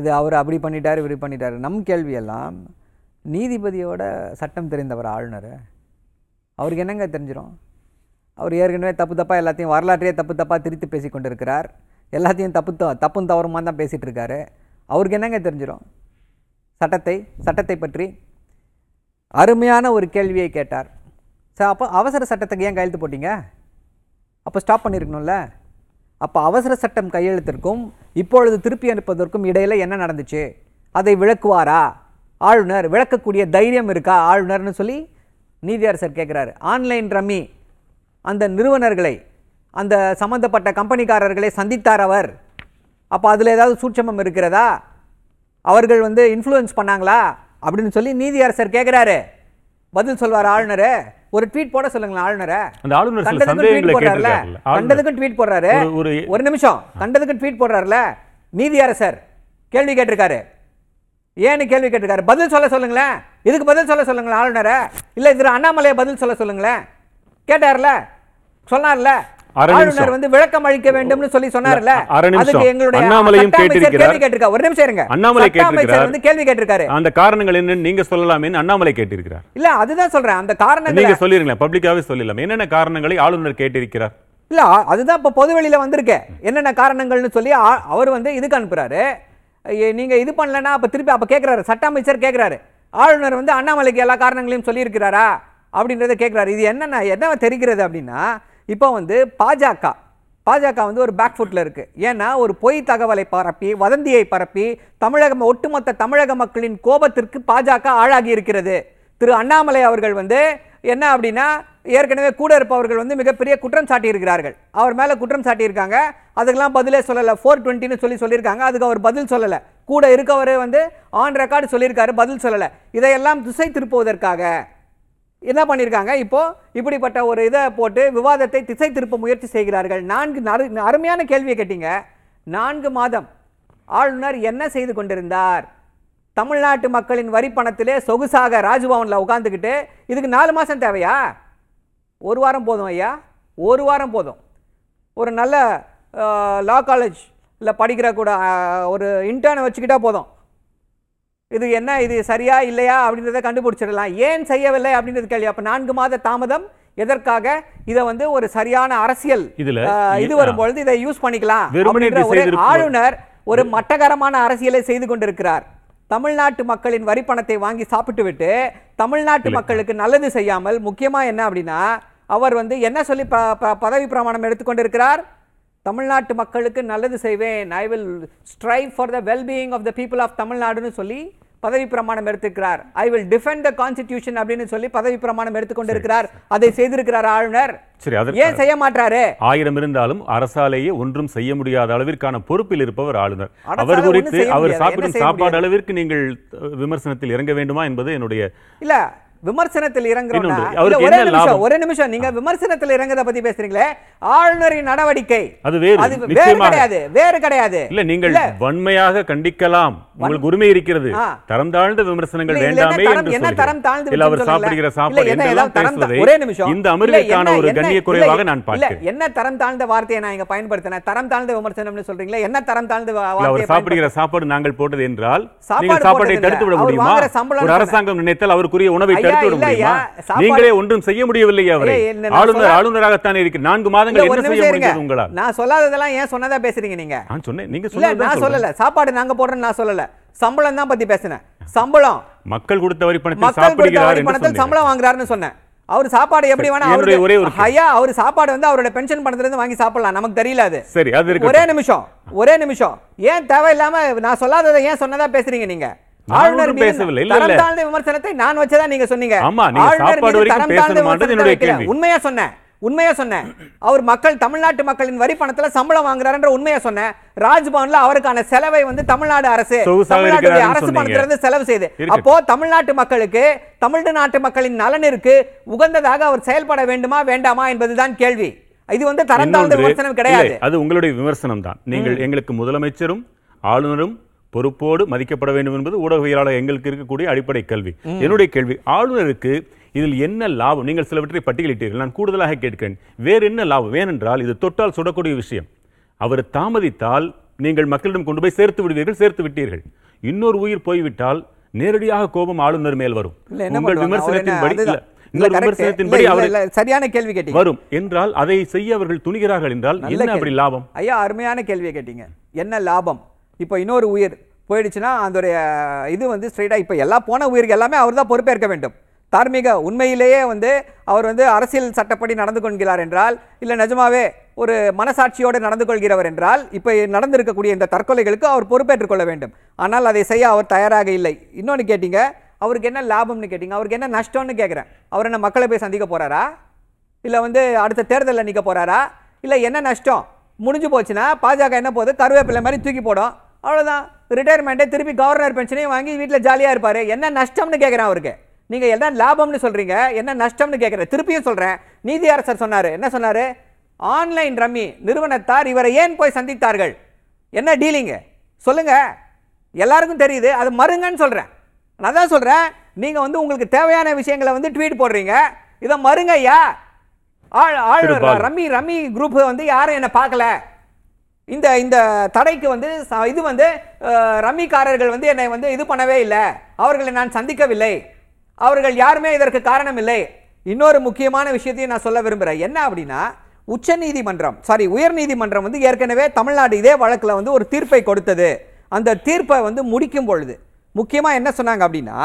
இது அவர் அப்படி பண்ணிட்டார் இப்படி பண்ணிட்டார். நம் கேள்வியெல்லாம் நீதிபதியோட சட்டம் தெரிந்தவர் ஆளுநர். அவருக்கு என்னங்க தெரிஞ்சிடும் அவர் ஏற்கனவே தப்பு தப்பாக எல்லாத்தையும் வரலாற்றையே தப்பு தப்பாக திருத்தி பேசி கொண்டிருக்கிறார். எல்லாத்தையும் தப்பு த- தப்பும் தவறுமா தான் பேசிகிட்டு இருக்காரு. அவருக்கு என்னங்க தெரிஞ்சிடும் சட்டத்தை சட்டத்தை பற்றி அருமையான ஒரு கேள்வியை கேட்டார். சார் அப்போ அவசர சட்டத்துக்கு ஏன் கையெழுத்து போட்டீங்க? அப்போ ஸ்டாப் பண்ணியிருக்கணும்ல அப்போ அவசர சட்டம் கையெழுத்திற்கும் இப்பொழுது திருப்பி அனுப்புவதற்கும் இடையில் என்ன நடந்துச்சு? அதை விளக்குவாரா? ஆளுநர் விளக்கக்கூடிய தைரியம் இருக்கா ஆளுநர்னு சொல்லி நீதியரசர் கேட்குறாரு. ஆன்லைன் ரம்மி அந்த நிறுவனர்களை அந்த சம்பந்தப்பட்ட கம்பெனிக்காரர்களை சந்தித்தார் அவர். அப்போ அதில் ஏதாவது சூட்சமம் இருக்கிறதா? அவர்கள் வந்து இன்ஃப்ளூயன்ஸ் பண்ணாங்களா? அப்படின்னு சொல்லி நீதியரசர் கேட்குறாரு. பதில் சொல்வார் ஆளுநர். ஒரு ட்வீட் போட சொல்லுங்களேன் ஆளுநரை. அந்த ஆளுநர் ட்வீட் போடுறாருல. கண்டதுக்கும் ட்வீட் போடுறாரு. ஒரு நிமிஷம். கண்டதுக்கும் ட்வீட் போடுறாருல. நீதியரசர் கேள்வி கேட்டிருக்காரு. ஏன்னு கேள்வி கேட்டிருக்காரு. பதில் சொல்ல சொல்லுங்களேன். இதுக்கு பதில் சொல்ல சொல்லுங்களேன் ஆளுநரை. இல்ல திரு அண்ணாமலையை பதில் சொல்ல சொல்லுங்களேன். கேட்டார்ல? சொன்னார்ல. ஆளுநர் வந்து விளக்கம் அளிக்க வேண்டும்னு சொல்லி சொன்னார்ல. அதுக்கு எங்களுடைய அண்ணாமலையும் கேட்டிருக்கிறார். கேள்வி கேட்டிருக்காரு. ஒரு நிமிஷம் இருங்க. அண்ணாமலை கேட்டிருக்கிறார். வந்து கேள்வி கேட்டிருக்காரு. அந்த காரணங்கள் என்னன்னு நீங்க சொல்லலாமேன்னு அண்ணாமலை கேட்டிருக்கிறார். இல்ல அதுதான் சொல்றேன். அந்த காரணங்களை நீங்க சொல்லிருங்களேன். பப்ளிக்காவே சொல்லலாம். என்னென்ன காரணங்களை ஆளுநர் கேட்டிருக்கிறார்? இல்ல அதுதான் இப்ப பொதுவெளியில வந்திருக்கு என்னென்ன காரணங்கள்னு சொல்லி அவர் வந்து இதுக்கு அனுப்புறாரு. நீங்கள் இது பண்ணலன்னா அப்போ திருப்பி அப்போ கேட்குறாரு சட்ட அமைச்சர் கேட்குறாரு ஆளுநர் வந்து அண்ணாமலைக்கு எல்லா காரணங்களையும் சொல்லியிருக்கிறாரா? அப்படின்றத கேட்குறாரு இது என்னென்ன என்ன தெரிகிறது அப்படின்னா இப்போ வந்து பாஜக பாஜக வந்து ஒரு பேக் ஃபுட்டில் இருக்குது ஏன்னா ஒரு பொய் தகவலை பரப்பி வதந்தியை பரப்பி தமிழக ஒட்டுமொத்த தமிழக மக்களின் கோபத்திற்கு பாஜக ஆளாகி இருக்கிறது. திரு அண்ணாமலை அவர்கள் வந்து என்ன அப்படின்னா ஏற்கனவே கூட இருப்பவர்கள் வந்து மிகப்பெரிய குற்றம் சாட்டியிருக்கிறார்கள். அவர் மேலே குற்றம் சாட்டியிருக்காங்க. அதுக்கெல்லாம் பதிலே சொல்லலை. ஃபோர் டுவெண்ட்டின்னு சொல்லி சொல்லியிருக்காங்க. அதுக்கு அவர் பதில் சொல்லலை. கூட இருக்கவரே வந்து ஆன் ரெக்கார்டு சொல்லியிருக்காரு பதில் சொல்லலை. இதையெல்லாம் திசை திருப்புவதற்காக என்ன பண்ணியிருக்காங்க? இப்போது இப்படிப்பட்ட ஒரு இதை போட்டு விவாதத்தை திசை திருப்ப முயற்சி செய்கிறார்கள். நான்கு அருமையான கேள்வியை கேட்டீங்க. நான்கு மாதம் ஆளுநர் என்ன செய்து கொண்டிருந்தார்? தமிழ்நாட்டு மக்களின் வரி பணத்திலே சொகுசாக ராஜ்பவனில் உட்காந்துக்கிட்டு இதுக்கு நாலு மாதம் தேவையா? ஒரு வாரம் போதும் ஐயா ஒரு வாரம் போதும் ஒரு நல்ல லா காலேஜ் இல்லை படிக்கிற கூட ஒரு இன்டர்னை வச்சுக்கிட்டா போதும் இது என்ன இது சரியா இல்லையா அப்படின்றத கண்டுபிடிச்சிடலாம் ஏன் செய்யவில்லை அப்படின்றது கேள்வி அப்ப நான்கு மாத தாமதம் எதற்காக இதை வந்து ஒரு சரியான அரசியல் இது. வரும்பொழுது இதை யூஸ் பண்ணிக்கலாம் அப்படின்ற ஒரு. ஆளுநர் ஒரு மட்டகரமான அரசியலை செய்து கொண்டிருக்கிறார் தமிழ்நாட்டு மக்களின் வரி பணத்தை வாங்கி சாப்பிட்டு விட்டு தமிழ்நாட்டு. மக்களுக்கு நல்லது செய்யாமல் முக்கியமா என்ன அப்படின்னா அவர் வந்து என்ன சொல்லி ப- பதவி பிரமாணம் எடுத்துக்கொண்டிருக்கிறார்? தமிழ்நாட்டு மக்களுக்கு நல்லது செய்வேன் I will strive for the wellbeing of the people of தமிழ்நாடுன்னு சொல்லி பதவி பிரமாணம் எடுத்திருக்கிறார். I will defend the constitution அப்படின்னு சொல்லி பதவி பிரமாணம் எடுத்துக்கொண்டிருக்கிறார். அதை செய்திருக்கிறார் ஆளுநர். சரி அதற்கு ஏன் செய்ய மாட்டாரு? ஆயிரம் இருந்தாலும் அரசாலேயே ஒன்றும் செய்ய முடியாத அளவிற்கான பொறுப்பில் இருப்பவர் ஆளுநர். அவர் குறித்து அவர். சாப்பிடும் சாப்பாடு? அளவிற்கு நீங்கள் விமர்சனத்தில் இறங்க வேண்டுமா என்பது என்னுடைய இல்ல விமர்சனத்தில் அவருக்கு ஒரே நிமிஷம்? ஒரே நிமிஷம் நீங்க விமர்சனத்தில் இறங்குறத பத்தி பேசுறீங்களே ஆளுநரின் நடவடிக்கை அது வேறு அது வேறு கிடையாது வேறு கிடையாது இல்ல நீங்கள். வன்மையாக கண்டிக்கலாம் உங்களுக்கு உரிமை இருக்கிறது. தரம் தாழ்ந்த விமர்சனங்கள் வேண்டாமே என்று என்ன தரம் தாழ்ந்து. இல்ல அவர் சாப்பிடுகிற. சாப்பாடு பேசுவதை ஒரே நிமிஷம் இந்த அமர்விற்கான ஒரு கண்ணிய குறைவாக நான் பார்க்கிறேன் என்ன தரம் தாழ்ந்த வார்த்தையை நான் இங்க பயன்படுத்தினேன் தரம் தாழ்ந்த விமர்சனம்னு சொல்றீங்களா என்ன தரம் தாழ்ந்த அவர் சாப்பிடுகிற சாப்பாடு நாங்கள் போட்டது என்றால் சாப்பாடு சாப்பாட்டை தடுத்து விட முடியுமா ஒரு. அரசாங்கம் நினைத்தால் அவருக்குரிய உணவை தடுத்து விட முடியுமா? நீங்களே ஒன்றும் செய்ய முடியவில்லை அவரை. ஆளுநர் ஆளுநராகத்தான் இருக்கு. நான்கு மாதங்கள் என்ன செய்ய. முடிஞ்சது உங்களால்? நான் சொல்லாததெல்லாம் ஏன் சொன்னதா பேசுறீங்க நீங்க? நான் சொன்னேன். நீங்க சொன்னதுதான் நான். சொல்லல. சாப்பாடு நாங்க போடுறோம் நான் சொல்லல. சம்பளம் தான் பத்தி பேசினேன். சம்பளம். மக்கள் கொடுத்த வரி கொடுத்த சாப்பிடுகிறார் பணத்தில். சம்பளம் வாங்குறாருன்னு சொன்னேன். அவர் சாப்பாடு எப்படி வேணா என்னுடைய ஒரே ஒரு ஐயா அவர் சாப்பாடு வந்து அவரோட பென்ஷன் பணத்துல இருந்து வாங்கி சாப்பிடலாம். நமக்கு தெரியல அது. சரி அது ஒரே நிமிஷம். ஒரே நிமிஷம். ஏன் தேவையில்லாம நான் சொல்லாததை ஏன் சொன்னதா பேசுறீங்க நீங்க? ஆளுநர் ஒன்றும் மீது பேசவில்லை. இல்ல, தரம் இல்ல. தாழ்ந்த விமர்சனத்தை நான் வச்சதா நீங்க சொன்னீங்க ஆமா, நீங்க ஆளுநர் சாப்பாடு மீது வரைக்கும் தரம் தாழ்ந்த பேசணுமான்றது விமர்சனத்தை என்னுடைய வைக்கல. கேள்வி. உண்மையா சொன்னேன் உண்மையா சொன்னேன் அவர் மக்கள் தமிழ்நாட்டு மக்களின் வரி பணத்துல சம்பளம் வாங்குறாருன்ற உண்மையா சொன்னேன் ராஜ்பவன்ல அவருக்கான செலவை வந்து தமிழ்நாடு அரசு தமிழ்நாட்டுடைய அரசு சொன்னீங்க. பணத்துல இருந்து செலவு செய்து. அப்போ தமிழ்நாட்டு மக்களுக்கு தமிழ்நாட்டு மக்களின் நலனிற்கு உகந்ததாக அவர் செயல்பட வேண்டுமா வேண்டாமா என்பதுதான் கேள்வி இது வந்து தரம் தாழ்ந்த விமர்சனம் கிடையாது அது உங்களுடைய விமர்சனம் தான் நீங்கள் எங்களுக்கு முதலமைச்சரும் ஆளுநரும் பொறுப்போடு மதிக்கப்பட வேண்டும் என்பது ஊடகவியலாளர் எங்களுக்கு இருக்கக்கூடிய அடிப்படை கல்வி. என்னுடைய கேள்வி ஆளுநருக்கு இதில் என்ன லாபம்? நீங்கள் சிலவற்றை பட்டியலிட்டீர்கள். நான் கூடுதலாக கேட்கிறேன். வேறு என்ன லாபம்? ஏனென்றால் இது தொட்டால் சுடக்கூடிய விஷயம். அவர் தாமதித்தால் நீங்கள் மக்களிடம் கொண்டு போய் சேர்த்து விடுவீர்கள் சேர்த்து விட்டீர்கள். இன்னொரு உயிர் போய்விட்டால் நேரடியாக கோபம் ஆளுநர் மேல் வரும். உங்கள் விமர்சனத்தின்படி சரியான கேள்வி கேட்டீங்க. வரும் என்றால் அதை செய்ய அவர்கள் துணிகிறார்கள் என்றால் என்ன அப்படி கேள்வி. லாபம்? ஐயா அருமையான கேள்வியை கேட்டீங்க. என்ன லாபம்? இப்போ இன்னொரு உயிர் போயிடுச்சுன்னா அதோடைய இது வந்து ஸ்ட்ரைட்டாக இப்போ எல்லா போன உயிருக்கு எல்லாமே அவர் தான் பொறுப்பேற்க வேண்டும். தார்மீக உண்மையிலேயே வந்து அவர் வந்து அரசியல் சட்டப்படி நடந்து கொள்கிறார் என்றால் இல்லை நிஜமாவே ஒரு மனசாட்சியோடு நடந்து கொள்கிறவர் என்றால் இப்போ நடந்திருக்கக்கூடிய இந்த தற்கொலைகளுக்கு அவர் பொறுப்பேற்றுக் கொள்ள வேண்டும். ஆனால் அதை செய்ய அவர் தயாராக இல்லை. இன்னொன்று கேட்டிங்க அவருக்கு என்ன லாபம்னு கேட்டிங்க அவருக்கு என்ன நஷ்டம்னு கேட்குறேன். அவர் என்ன மக்களை போய் சந்திக்க போகிறாரா இல்லை வந்து அடுத்த தேர்தலில் நிற்க போகிறாரா இல்லை என்ன நஷ்டம்? முடிஞ்சு போச்சுன்னா பாஜக என்ன போகுது? கருவேப்பிலை மாதிரி தூக்கி போடும். அவ்வளோதான் ரிட்டையர்மெண்ட்டை திருப்பி கவர்னர் பென்ஷனையும் வாங்கி வீட்டில் ஜாலியாக இருப்பார். என்ன நஷ்டம்னு கேட்குறேன் அவருக்கு. நீங்கள் என்ன லாபம்னு சொல்கிறீங்க என்ன நஷ்டம்னு கேட்குறேன் திருப்பியும் சொல்கிறேன் நீதியரசர் சொன்னார். என்ன சொன்னார்? ஆன்லைன் ரம்மி நிறுவனத்தார் இவரை ஏன் போய் சந்தித்தார்கள்? என்ன டீலிங்கு சொல்லுங்க. எல்லாருக்கும் தெரியுது. அது மறுங்கன்னு சொல்கிறேன் நான் தான் சொல்கிறேன் நீங்கள் வந்து உங்களுக்கு தேவையான விஷயங்களை வந்து ட்வீட் போடுறீங்க. இதை மறுங்க ஐயா. ஆள் ஆள். ரம்மி ரம்மி குரூப் வந்து யாரும் என்னை பார்க்கல. இந்த இந்த தடைக்கு வந்து இது வந்து ரம்மிக்காரர்கள் வந்து என்னை வந்து இது பண்ணவே இல்லை. அவர்களை நான் சந்திக்கவில்லை. அவர்கள் யாருமே இதற்கு காரணம் இல்லை. இன்னொரு முக்கியமான விஷயத்தையும் நான் சொல்ல விரும்புகிறேன். என்ன அப்படின்னா உச்சநீதிமன்றம் சாரி உயர்நீதிமன்றம் வந்து ஏற்கனவே தமிழ்நாடு இதே வழக்கில் வந்து ஒரு தீர்ப்பை கொடுத்தது. அந்த தீர்ப்பை வந்து முடிக்கும் பொழுது முக்கியமாக என்ன சொன்னாங்க அப்படின்னா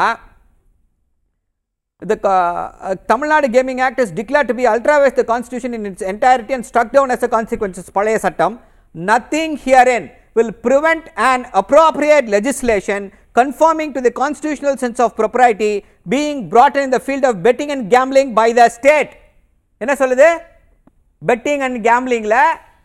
The uh, Tamil Nadu Gaming Act is declared to be ultra vires the constitution in its entirety and struck down as a consequence பழைய சட்டம். Nothing herein will prevent an appropriate legislation conforming to the constitutional sense of propriety being brought in the field of betting and gambling by the state. என்ன சொல்லுது? Bedding and கேம்லிங்கில்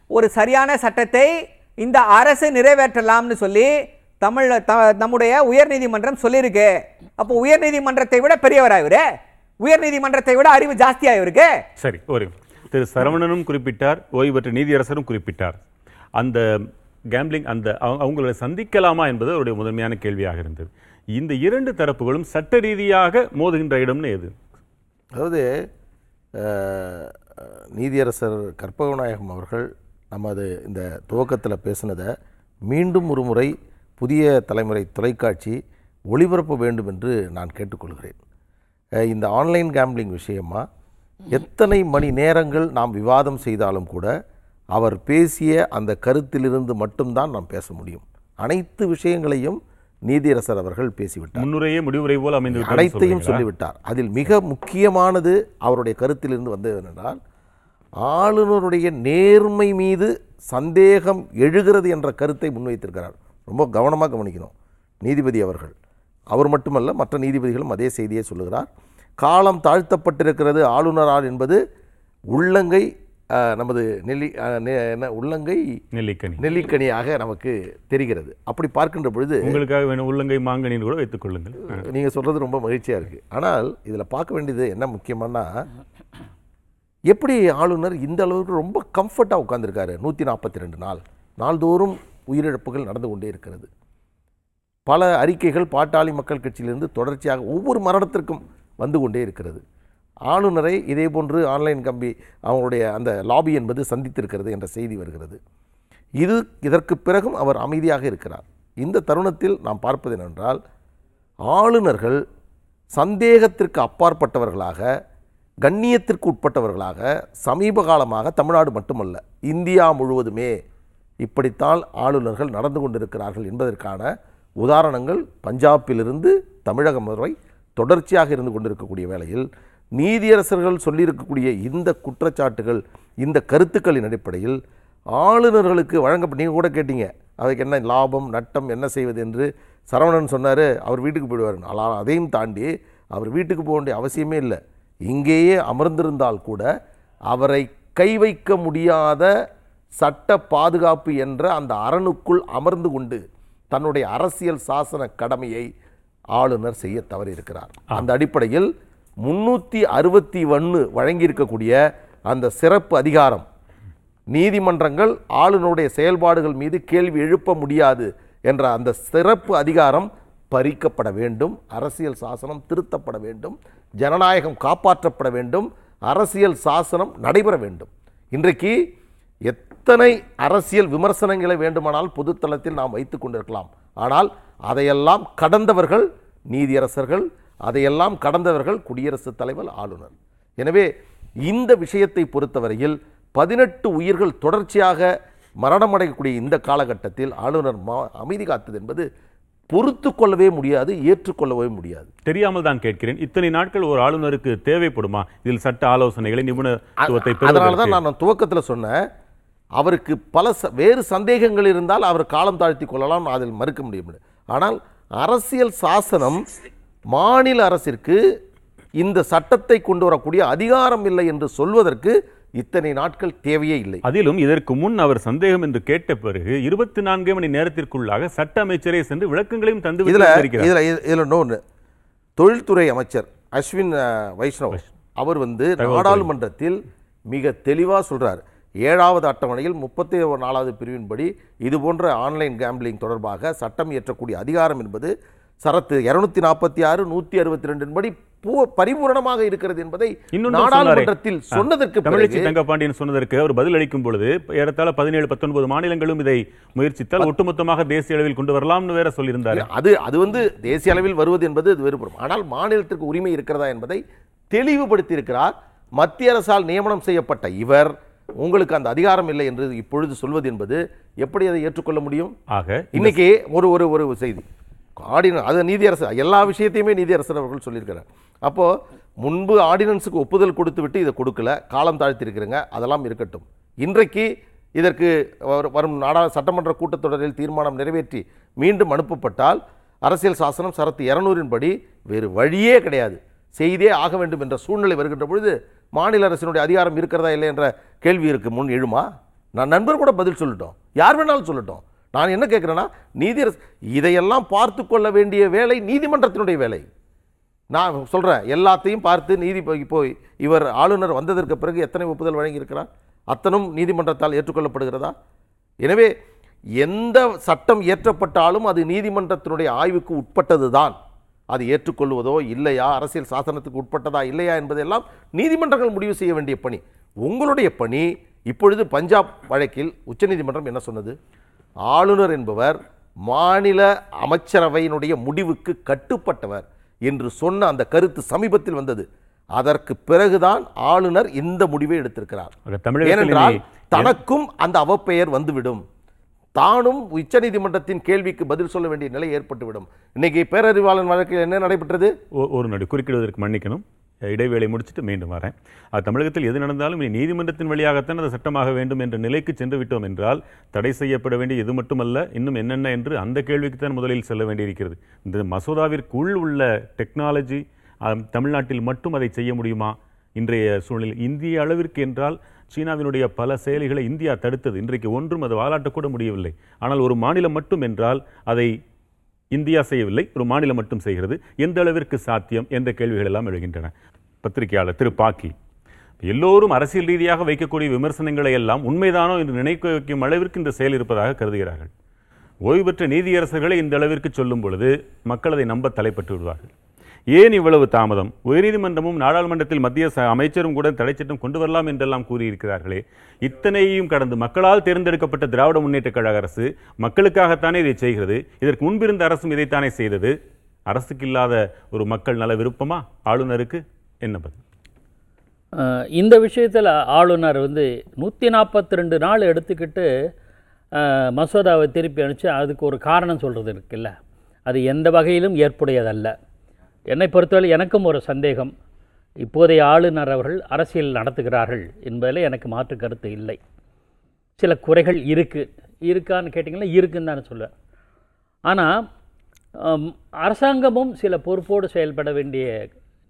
ஒரு சரியான சட்டத்தை இந்த அரசு நிறைவேற்றலாம்னு சொல்லி தமிழ் த- நம்முடைய உயர்நீதிமன்றம் சொல்லியிருக்கு. அப்போ உயர்நீதிமன்றத்தை விட பெரியவர் இவரு? உயர்நீதிமன்றத்தை விட அறிவு ஜாஸ்தி இவருக்கு? சரி ஒரு திரு சரவணனும் குறிப்பிட்டார் ஓய்வு பெற்ற நீதியரசரும் குறிப்பிட்டார். அந்த கேம்பிளிங் அந்த அவங்களை சந்திக்கலாமா என்பது அவருடைய முதன்மையான கேள்வியாக இருந்தது. இந்த இரண்டு தரப்புகளும் சட்ட ரீதியாக மோதுகின்ற இடம்னு எது? அதாவது நீதியரசர் கற்பகநாயகம் அவர்கள் நமது இந்த துவக்கத்தில் பேசினதை மீண்டும் ஒரு முறை புதிய தலைமுறை தொலைக்காட்சி ஒளிபரப்ப வேண்டும் என்று நான் கேட்டுக்கொள்கிறேன். இந்த ஆன்லைன் கேம்பிளிங் விஷயமா எத்தனை மணி நேரங்கள் நாம் விவாதம் செய்தாலும் கூட அவர் பேசிய அந்த கருத்திலிருந்து மட்டும்தான் நாம் பேச முடியும். அனைத்து விஷயங்களையும் நீதியரசர் அவர்கள் பேசிவிட்டார். முன்னுரையே முடிவுரை போல் அமைந்து அனைத்தையும்? சொல்லிவிட்டார். அதில் மிக முக்கியமானது அவருடைய கருத்திலிருந்து வந்தது என்னென்றால் ஆளுநருடைய நேர்மை மீது சந்தேகம் எழுகிறது என்ற கருத்தை முன்வைத்திருக்கிறார். ரொம்ப கவனமாக கவனிக்கணும். நீதிபதி அவர்கள். அவர் மட்டுமல்ல மற்ற நீதிபதிகளும் அதே செய்தியை சொல்லுகிறார். காலம் தாழ்த்தப்பட்டிருக்கிறது ஆளுநரால் என்பது உள்ளங்கை நமது நெல்லி என்ன உள்ளங்கை நெல்லிக்கனி. நெல்லிக்கனியாக நமக்கு தெரிகிறது. அப்படி பார்க்கின்ற பொழுது உங்களுக்காக வேணும் உள்ளங்கை மாங்கனின்னு கூட வைத்துக் கொள்ளுங்கள். ஆ. நீங்கள் சொல்கிறது ரொம்ப மகிழ்ச்சியாக இருக்குது ஆனால் இதில் பார்க்க வேண்டியது என்ன முக்கியமானா எப்படி ஆளுநர் இந்த அளவுக்கு ரொம்ப கம்ஃபர்ட்டாக உட்காந்துருக்காரு நூற்றி நாற்பத்தி ரெண்டு நாள்? நாள்தோறும் உயிரிழப்புகள் நடந்து கொண்டே இருக்கிறது. பல அறிக்கைகள் பாட்டாளி மக்கள் கட்சியிலிருந்து தொடர்ச்சியாக ஒவ்வொரு மரணத்திற்கும் வந்து கொண்டே இருக்கிறது. ஆளுநரை இதே போன்று ஆன்லைன் கம்பி அவங்களுடைய அந்த லாபி என்பது சந்தித்திருக்கிறது என்ற செய்தி வருகிறது. இது இதற்கு பிறகும் அவர் அமைதியாக இருக்கிறார். இந்த தருணத்தில் நாம் பார்ப்பது என்னென்றால் ஆளுநர்கள் சந்தேகத்திற்கு அப்பாற்பட்டவர்களாக கண்ணியத்திற்கு உட்பட்டவர்களாக சமீப காலமாக தமிழ்நாடு மட்டுமல்ல இந்தியா முழுவதுமே இப்படித்தான் ஆளுநர்கள் நடந்து கொண்டிருக்கிறார்கள் என்பதற்கான உதாரணங்கள் பஞ்சாபிலிருந்து தமிழகம் வரை தொடர்ச்சியாக இருந்து கொண்டிருக்கக்கூடிய வேளையில் நீதியரசர்கள் சொல்லியிருக்கக்கூடிய இந்த குற்றச்சாட்டுகள் இந்த கருத்துக்களின் அடிப்படையில் ஆளுநர்களுக்கு வழங்கப்பட்ட நீங்கள் கூட கேட்டீங்க அதுக்கு என்ன லாபம் நட்டம் என்ன செய்வது என்று சரவணன் சொன்னார் அவர் வீட்டுக்கு போயிடுவார். ஆனால் அதையும் தாண்டி அவர் வீட்டுக்கு போக வேண்டிய அவசியமே இல்லை. இங்கேயே அமர்ந்திருந்தால் கூட அவரை கை வைக்க முடியாத சட்ட பாதுகாப்பு என்ற அந்த அரணுக்குள் அமர்ந்து கொண்டு தன்னுடைய அரசியல் சாசன கடமையை ஆளுநர் செய்ய தவறியிருக்கிறார். அந்த அடிப்படையில் முன்னூற்றி அறுபத்தி ஒன்று வழங்கியிருக்கக்கூடிய அந்த சிறப்பு அதிகாரம். நீதிமன்றங்கள் ஆளுநருடைய செயல்பாடுகள் மீது கேள்வி எழுப்ப முடியாது என்ற அந்த சிறப்பு அதிகாரம் பறிக்கப்பட வேண்டும். அரசியல் சாசனம் திருத்தப்பட வேண்டும். ஜனநாயகம் காப்பாற்றப்பட வேண்டும். அரசியல் சாசனம் நடைபெற வேண்டும். இன்றைக்கு எத்தனை அரசியல் விமர்சனங்களை வேண்டுமானால் பொதுத்தளத்தில் நாம் வைத்து கொண்டிருக்கலாம். ஆனால் அதையெல்லாம் கடந்தவர்கள் நீதியரசர்கள் அதையெல்லாம் கடந்தவர்கள் குடியரசுத் தலைவர் ஆளுநர். எனவே இந்த விஷயத்தை பொறுத்தவரையில் பதினெட்டு உயிர்கள் தொடர்ச்சியாக மரணமடையக்கூடிய இந்த காலகட்டத்தில் ஆளுநர் மா அமைதி காத்தது என்பது பொறுத்து கொள்ளவே முடியாது ஏற்றுக்கொள்ளவே முடியாது. தெரியாமல் தான் கேட்கிறேன். இத்தனை நாட்கள் ஒரு ஆளுநருக்கு தேவைப்படுமா? இதில் சட்ட ஆலோசனைகளை நிபுணத்துவத்தை அதனால தான் நான் துவக்கத்தில் சொன்னேன். அவருக்கு பல ச- வேறு சந்தேகங்கள் இருந்தால் அவர் காலம் தாழ்த்தி கொள்ளலாம் அதில் மறுக்க முடியும் ஆனால் அரசியல் சாசனம் மாநில அரசிற்கு இந்த சட்டத்தை கொண்டு வரக்கூடிய அதிகாரம் இல்லை என்று சொல்வதற்கு இத்தனை நாட்கள் தேவையே இல்லை. அதிலும் இதற்கு முன் அவர் சந்தேகம் என்று கேட்ட பிறகு இருபத்தி நான்கு மணி நேரத்திற்குள்ளாக சட்ட அமைச்சரே சென்று விளக்கங்களையும் தந்து இதுல. இதுல இதுல இன்னொன்று தொழில்துறை அமைச்சர் அஸ்வின் வைஷ்ணவ் அவர் வந்து நாடாளுமன்றத்தில் மிக தெளிவா சொல்றார். ஏழாவது அட்டவணையில் முப்பத்தி நாலாவது பிரிவின்படி இது போன்ற ஆன்லைன் கேம்பிளிங் தொடர்பாக சட்டம் இயற்றக்கூடிய அதிகாரம் என்பது சரத்து இருநூத்தி நாற்பத்தி ஆறு நூத்தி அறுபத்தி ரெண்டின் படி பூ- பரிபூரணமாக இருக்கிறது என்பதை நாடாளுமன்றத்தில். சொன்னதற்கு தமிழச்சி தங்கப்பாண்டியன் சொன்னதற்கு அவர் பதில் அளிக்கும் பொழுது ஏறத்தாழ பதினேழு பத்தொன்பது மாநிலங்களும் இதை முயற்சித்தால் ஒட்டுமொத்தமாக தேசிய அளவில் கொண்டு வரலாம்னு வேற சொல்லியிருந்தாரு. அது அது வந்து தேசிய அளவில் வருவது என்பது அது வேறுபடும். ஆனால் மாநிலத்திற்கு உரிமை இருக்கிறதா என்பதை தெளிவுபடுத்தி இருக்கிறார் மத்திய அரசால் நியமனம் செய்யப்பட்ட இவர் உங்களுக்கு அந்த அதிகாரம் இல்லை என்று இப்பொழுது சொல்வது என்பது எப்படி அதை ஏற்றுக்கொள்ள முடியும்? ஆக இன்னைக்கு ஒரு ஒரு ஒரு செய்தி. ஆர்டினன்ஸ் அது நீதியரசு எல்லா விஷயத்தையுமே நீதியரசர் அவர்கள் சொல்லியிருக்கிறார். அப்போது முன்பு ஆர்டினன்ஸுக்கு ஒப்புதல் கொடுத்து விட்டு இதை கொடுக்கல காலம் தாழ்த்திருக்கிறேங்க அதெல்லாம் இருக்கட்டும். இன்றைக்கு இதற்கு வரும் நாடா சட்டமன்ற கூட்டத்தொடரில் தீர்மானம் நிறைவேற்றி மீண்டும் அனுப்பப்பட்டால் அரசியல் சாசனம் சரத்து இரநூறின் படி வேறு வழியே கிடையாது. செய்தே ஆக வேண்டும் என்ற சூழ்நிலை வருகின்ற பொழுது மாநில அரசினுடைய அதிகாரம் இருக்கிறதா இல்லை என்ற கேள்வி இருக்கு. முன் எழுமா? நான் நண்பர் கூட பதில் சொல்லட்டும். யார் வேணாலும் சொல்லட்டும். நான் என்ன கேட்குறேன்னா நீதியரசு இதையெல்லாம் பார்த்து கொள்ள வேண்டிய வேலை நீதிமன்றத்தினுடைய வேலை. நான் சொல்கிறேன் எல்லாத்தையும் பார்த்து நீதி போய் இவர் ஆளுநர் வந்ததற்கு பிறகு எத்தனை ஒப்புதல் வழங்கியிருக்கிறார்? அத்தனும் நீதிமன்றத்தால் ஏற்றுக்கொள்ளப்படுகிறதா? எனவே எந்த சட்டம் இயற்றப்பட்டாலும் அது நீதிமன்றத்தினுடைய ஆய்வுக்கு உட்பட்டது தான் அது ஏற்றுக்கொள்வதோ இல்லையா? அரசியல் சாசனத்துக்கு உட்பட்டதா இல்லையா என்பதெல்லாம் நீதிமன்றங்கள் முடிவு செய்ய வேண்டிய பணி. உங்களுடைய பணி இப்பொழுது பஞ்சாப் வழக்கில் உச்சநீதிமன்றம் என்ன சொன்னது? ஆளுநர் என்பவர் மாநில அமைச்சரவையினுடைய முடிவுக்கு கட்டுப்பட்டவர் என்று சொன்ன அந்த கருத்து சமீபத்தில் வந்தது. அதற்கு பிறகுதான் ஆளுநர் இந்த முடிவை எடுத்திருக்கிறார். ஏனென்றால் தனக்கும் அந்த அவப்பெயர் வந்துவிடும். தானும் உச்சநீதிமன்றத்தின் கேள்விக்கு பதில் சொல்ல வேண்டிய நிலை ஏற்பட்டுவிடும். இன்னைக்கு பேரறிவாளன் வழக்கில் என்ன நடைபெற்றது? ஒரு நொடி குறுக்கிடுவதற்கு மன்னிக்கணும். இடைவேளை முடிச்சுட்டு மீண்டும் வரேன். அது தமிழகத்தில் எது நடந்தாலும் இனி நீதிமன்றத்தின் வழியாகத்தான் அது சட்டமாக வேண்டும் என்ற நிலைக்கு சென்று விட்டோம் என்றால் தடை செய்யப்பட வேண்டிய இது மட்டுமல்ல இன்னும் என்னென்ன என்று அந்த கேள்விக்கு தான் முதலில் செல்ல வேண்டியிருக்கிறது. இந்த மசோதாவிற்குள் உள்ள டெக்னாலஜி தமிழ்நாட்டில் மட்டும் அதை செய்ய முடியுமா? இன்றைய சூழ்நிலை இந்திய அளவிற்கு என்றால் சீனாவினுடைய பல செயலிகளை இந்தியா தடுத்தது. இன்றைக்கு ஒன்றும் அது வாலாட்டக்கூட முடியவில்லை. ஆனால் ஒரு மாநிலம் மட்டும் என்றால் அதை இந்தியா செய்யவில்லை ஒரு மாநிலம் மட்டும் செய்கிறது. எந்த அளவிற்கு சாத்தியம் என்ற கேள்விகள் எல்லாம் எழுகின்றன. பத்திரிகையாளர் திரு பாக்கி எல்லோரும் அரசியல் ரீதியாக வைக்கக்கூடிய விமர்சனங்களை எல்லாம் உண்மைதானோ என்று நினைக்க வைக்கும் அளவிற்கு இந்த செயல் இருப்பதாக கருதுகிறார்கள். ஓய்வு பெற்ற நீதியரசர்களை இந்த அளவிற்கு சொல்லும் பொழுது மக்கள் அதை நம்ப தலைப்பட்டு விடுவார்கள். ஏன் இவ்வளவு தாமதம்? உயர்நீதிமன்றமும் நாடாளுமன்றத்தில் மத்திய ச- அமைச்சரும் கூட தடைச்சட்டம் கொண்டு வரலாம் என்றெல்லாம் கூறியிருக்கிறார்களே. இத்தனையும் கடந்து மக்களால் தேர்ந்தெடுக்கப்பட்ட திராவிட முன்னேற்ற கழக அரசு மக்களுக்காகத்தானே இதை செய்கிறது? இதற்கு முன்பிருந்த அரசும் இதைத்தானே செய்தது? அரசுக்கு இல்லாத ஒரு மக்கள் நல விருப்பமா? ஆளுநருக்கு என்ன பதில்? இந்த விஷயத்தில் ஆளுநர் வந்து நூற்றி நாற்பத்தி ரெண்டு நாள் எடுத்துக்கிட்டு மசோதாவை திருப்பி அனுப்பிச்சு அதுக்கு ஒரு காரணம் சொல்கிறது இருக்குல்ல அது எந்த வகையிலும் ஏற்புடையதல்ல. என்னை பொறுத்தவரை எனக்கும் ஒரு சந்தேகம். இப்போதைய ஆளுநர் அவர்கள் அரசியல் நடத்துகிறார்கள் என்பதில் எனக்கு மாற்று கருத்து இல்லை. சில குறைகள் இருக்குது இருக்கான்னு கேட்டிங்கன்னா இருக்குன்னு தான் சொல்லுவேன். ஆனால் அரசாங்கமும் சில பொறுப்போடு செயல்பட வேண்டிய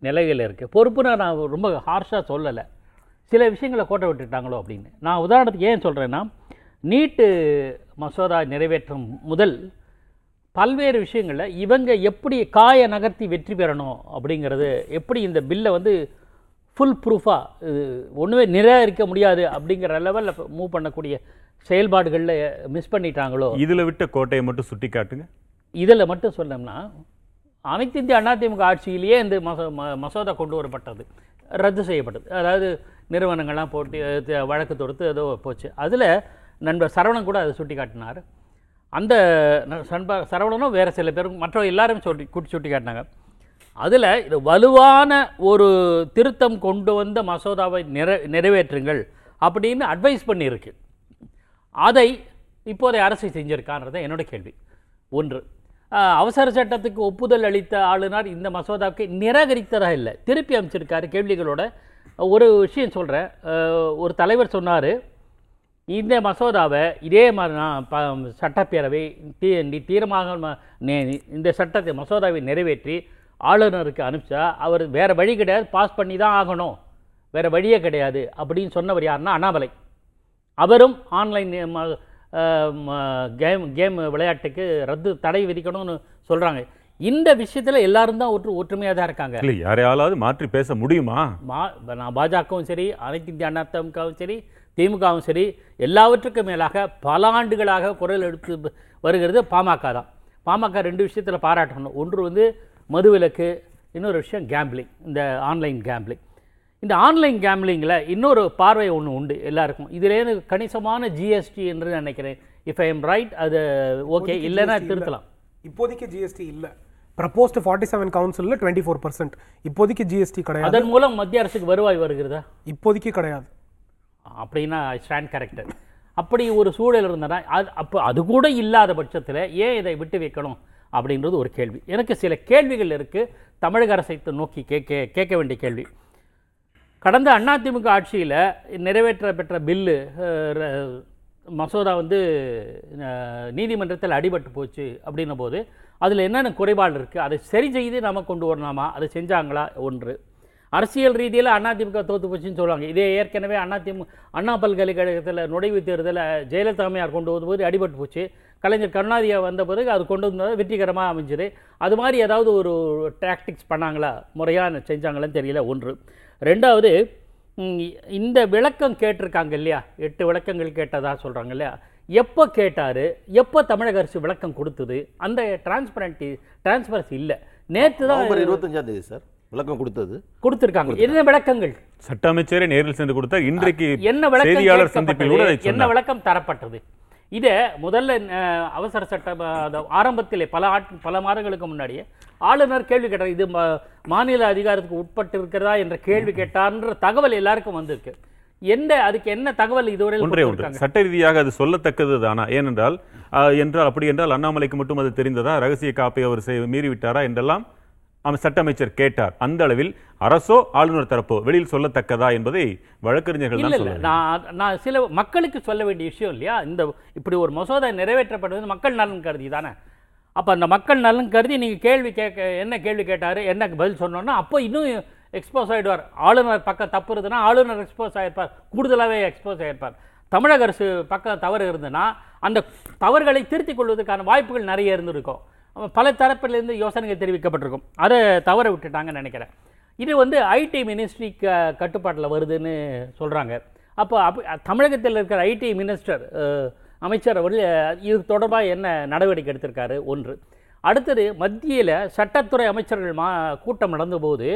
நிலையில் இருக்குது பொறுப்புனா நான் ரொம்ப ஹார்ஷாக சொல்லலை. சில விஷயங்களை கோட்டை விட்டுட்டாங்களோ அப்படின்னு. நான் உதாரணத்துக்கு ஏன் சொல்கிறேன்னா நீட்டு மசோதா நிறைவேற்றும் முதல் பல்வேறு விஷயங்களில் இவங்க எப்படி காய நகர்த்தி வெற்றி பெறணும் அப்படிங்கிறது எப்படி இந்த பில்லை வந்து ஃபுல் ப்ரூஃபாக ஒன்றுமே நிராகரிக்க முடியாது அப்படிங்கிற லெவலில் மூவ் பண்ணக்கூடிய செயல்பாடுகளில் மிஸ் பண்ணிட்டாங்களோ? இதுல விட்ட கோட்டையை மட்டும் சுட்டி காட்டுங்க. இதில் மட்டும் சொன்னோம்னா அனைத்து இந்திய அதிமுக ஆட்சியிலேயே இந்த மசோ மசோதா கொண்டு வரப்பட்டது ரத்து செய்யப்பட்டது. அதாவது நிறுவனங்கள்லாம் போட்டு வழக்கு தொடுத்து ஏதோ போச்சு. அதில் நண்பர் சரவணன் கூட அதை சுட்டி காட்டினார். அந்த சண்பா சண்ப சரவணனும் வேறு சில பேரும் மற்ற எல்லாரும் சொல்லி குட்டி சுட்டி காட்டினாங்க. அதில் இது வலுவான ஒரு திருத்தம் கொண்டு வந்த மசோதாவை நிறை நிறைவேற்றுங்கள் அப்படின்னு அட்வைஸ் பண்ணியிருக்கு. அதை இப்போதைய அரசு செஞ்சிருக்கான்றது என்னோட கேள்வி. ஒன்று அவசர சட்டத்துக்கு ஒப்புதல் அளித்த ஆளுநர் இந்த மசோதாவுக்கு நிராகரித்ததாக இல்லை? திருப்பி அமைச்சிருக்காரு. கேள்விகளோட ஒரு விஷயம் சொல்கிறேன் ஒரு தலைவர் சொன்னார் இந்த மசோதாவை இதே மாதிரி நான் ப சட்டப்பேரவை தீ நே- இந்த சட்டத்தை மசோதாவை நிறைவேற்றி ஆளுநருக்கு அனுப்பிச்சா அவர் வேறு வழி கிடையாது பாஸ் பண்ணி தான் ஆகணும். வேறு வழியே கிடையாது அப்படின்னு சொன்னவர் யாருன்னா அண்ணாமலை. அவரும் ஆன்லைன் கேம் கேம் விளையாட்டுக்கு ரத்து தடை விதிக்கணும்னு சொல்கிறாங்க இந்த விஷயத்தில் எல்லாரும் தான் ஒற்று ஒற்றுமையாக தான் இருக்காங்க. இல்லை யாரையாவது மாற்றி பேச முடியுமா? மா நான் பாஜகவும் சரி அனைத்து இந்திய அண்ணா திமுகவும் சரி திமுகவும் சரி எல்லாவற்றுக்கும் மேலாக பல ஆண்டுகளாக குரல் எடுத்து வருகிறது பாமக தான். பாமக ரெண்டு விஷயத்தில் பாராட்டணும். ஒன்று வந்து மதுவிலக்கு இன்னொரு விஷயம் கேம்பிளிங் இந்த ஆன்லைன் கேம்பிளிங் இந்த ஆன்லைன் கேம்பிளிங்கில் இன்னொரு பார்வை ஒன்று உண்டு எல்லாருக்கும். இதுலேருந்து கணிசமான ஜிஎஸ்டி என்று நினைக்கிறேன். இஃப் ஐ எம் ரைட் அது ஓகே இல்லைன்னா திருத்தலாம். இப்போதைக்கு ஜிஎஸ்டி இல்ல. ப்ரப்போஸ்ட் ஃபார்ட்டி செவன் கவுன்சிலில் டுவெண்ட்டி ஃபோர் பர்சன்ட் இப்போதைக்கு ஜிஎஸ்டி கிடையாது. அதன் மூலம் மத்திய அரசுக்கு வருவாய் வருகிறதா? இப்போதைக்கு கிடையாது. அப்படின்னா ஸ்டாண்ட் கரெக்டட் அப்படி ஒரு சூழல் இருந்தனா அது அப்போ அது கூட இல்லாத பட்சத்தில் ஏன் இதை விட்டு வைக்கணும் அப்படின்றது ஒரு கேள்வி. எனக்கு சில கேள்விகள் இருக்குது தமிழக அரசை நோக்கி கேட்க கேட்க வேண்டிய கேள்வி. கடந்த அதிமுக ஆட்சியில் நிறைவேற்ற பெற்ற பில்லு மசோதா வந்து நீதிமன்றத்தில் அடிபட்டு போச்சு அப்படின்னும் போது அதில் என்னென்ன குறைபாடு இருக்குது அதை சரி செய்து நாம் கொண்டு வரலாமா அதை செஞ்சாங்களா? ஒன்று. அரசியல் ரீதியில் அதிமுக தோத்து போச்சுன்னு சொல்லுவாங்க. இதே ஏற்கனவே அதிமுக அண்ணா பல்கலைக்கழகத்தில் நுழைவுத் தேர்தலில் ஜெயலலிதாமையார் கொண்டு வந்தபோது அடிபட்டு போச்சு. கலைஞர் கருணாநிதியா வந்த பிறகு அது கொண்டு வந்தது வெற்றிகரமாக அமைஞ்சது. அது மாதிரி ஏதாவது ஒரு டாக்டிக்ஸ் பண்ணாங்களா? முறையாக செஞ்சாங்களான்னு தெரியல ஒன்று. ரெண்டாவது இந்த விளக்கம் கேட்டிருக்காங்க இல்லையா? எட்டு விளக்கங்கள் கேட்டதாக சொல்கிறாங்க இல்லையா? எப்போ கேட்டார்? எப்போ தமிழக அரசு விளக்கம் கொடுத்தது? அந்த டிரான்ஸ்பரண்டி டிரான்ஸ்பரன்சி இல்லை. நேற்று தான் நவம்பர் இருபத்தஞ்சாம் தேதி சார். விளக்கம் கொடுத்தது. கொடுத்துருக்காங்க. என்ன விளக்கங்கள்? சட்ட அமைச்சரே நேரில் சென்று கொடுத்தார் இன்றைக்கு என்ன விளக்கம் செய்தியாளர் சந்திப்பில் கூட? என்ன விளக்கம் தரப்பட்டது? இதை முதல்ல அவசர அது ஆரம்பத்திலே பல ஆட் பல மாதங்களுக்கு முன்னாடியே ஆளுநர் கேள்வி கேட்டார். இது மாநில அதிகாரத்துக்கு உட்பட்டு இருக்கிறதா என்ற கேள்வி கேட்டார்ன்ற தகவல் எல்லாருக்கும் வந்திருக்கு. எந்த அதுக்கு என்ன தகவல் இதுவரை ஒன்றே ஒன்று. சட்ட ரீதியாக அது சொல்லத்தக்கது தானா? ஏனென்றால் என்றால் அப்படி என்றால் அண்ணாமலைக்கு மட்டும் அது தெரிந்ததா? ரகசிய காப்பை அவர் செய்- மீறிவிட்டாரா என்றெல்லாம் சட்ட அமைச்சர் கேட்டார். அந்த அளவில் அரசோ ஆளுநர் தரப்போ வெளியில் சொல்லத்தக்கதா என்பதை வழக்கறிஞர்கள் நான் நான் சில மக்களுக்கு சொல்ல வேண்டிய விஷயம் இல்லையா? இந்த இப்படி ஒரு மசோதா நிறைவேற்றப்படுவது மக்கள் நலன் கருதி தானே? அப்போ அந்த மக்கள் நலன் கருதி நீங்கள் கேள்வி கேட்க என்ன கேள்வி கேட்டார் என்ன பதில் சொன்னோன்னா அப்போ இன்னும் எக்ஸ்போஸ் ஆகிடுவார் ஆளுநர் பக்கம் தப்பு இருந்ததுன்னா ஆளுநர் எக்ஸ்போஸ் ஆகிருப்பார் கூடுதலாகவே எக்ஸ்போஸ் ஆகிருப்பார் தமிழக அரசு பக்கம் தவறு இருந்ததுன்னா அந்த தவறுகளை திருத்திக் கொள்வதற்கான வாய்ப்புகள் நிறைய இருந்திருக்கும். பல தரப்பிலிருந்து யோசனைகள் தெரிவிக்கப்பட்டிருக்கும். அதை தவற விட்டுட்டாங்கன்னு நினைக்கிறேன். இது வந்து ஐடி மினிஸ்ட்ரி க கட்டுப்பாட்டில் வருதுன்னு சொல்கிறாங்க அப்போ அப் தமிழகத்தில் இருக்கிற ஐடி மினிஸ்டர் அமைச்சர் அவர் இது தொடர்பாக என்ன நடவடிக்கை எடுத்திருக்காரு? ஒன்று. அடுத்தது மத்தியில் சட்டத்துறை அமைச்சர்கள் மா கூட்டம் நடந்தபோது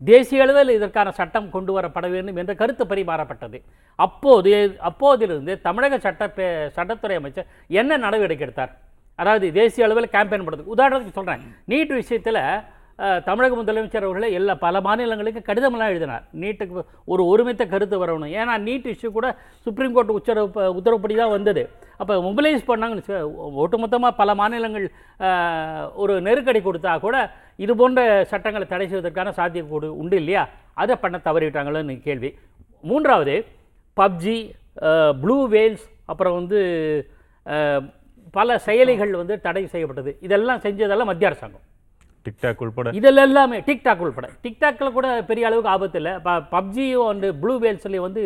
தேசிய அளவில் இதற்கான சட்டம் கொண்டு வரப்பட வேண்டும் என்ற கருத்து பரிமாறப்பட்டது. அப்போது அப்போதிலிருந்து தமிழக சட்ட சட்டத்துறை அமைச்சர் என்ன நடவடிக்கை எடுத்தார்? அதாவது தேசிய அளவில் கேம்பெயின் பண்ணுறது உதாரணத்துக்கு சொல்கிறேன் நீட் விஷயத்தில் தமிழக முதலமைச்சர் அவர்களே எல்லா பல மாநிலங்களுக்கு கடிதமெல்லாம் எழுதினார். நீட்டுக்கு ஒரு ஒருமித்த கருத்து வரணும். ஏன்னா நீட் இஷ்யூ கூட சுப்ரீம் கோர்ட் உத்தரவு உத்தரவுப்படி தான் வந்தது. அப்போ மொபிலைஸ் பண்ணாங்கன்னு ஒட்டுமொத்தமாக பல மாநிலங்கள் ஒரு நெருக்கடி கொடுத்தா கூட இது போன்ற சட்டங்களை தடை செய்வதற்கான சாத்தியக்கூடு உண்டு இல்லையா? அதை பண்ண தவறிவிட்டாங்களோன்னு கேள்வி. மூன்றாவது பப்ஜி ப்ளூ வேல்ஸ் அப்புறம் வந்து பல செயலிகள் வந்து தடை செய்யப்பட்டது. இதெல்லாம் செஞ்சதெல்லாம் மத்திய அரசாங்கம். டிக்டாக் உள்பட. இதில் எல்லாமே டிக்டாக் உள்பட. டிக்டாக்ல கூட பெரிய அளவுக்கு ஆபத்து இல்லை. ப பப்ஜியும் வந்து ப்ளூ வேல்ஸ்லேயும் வந்து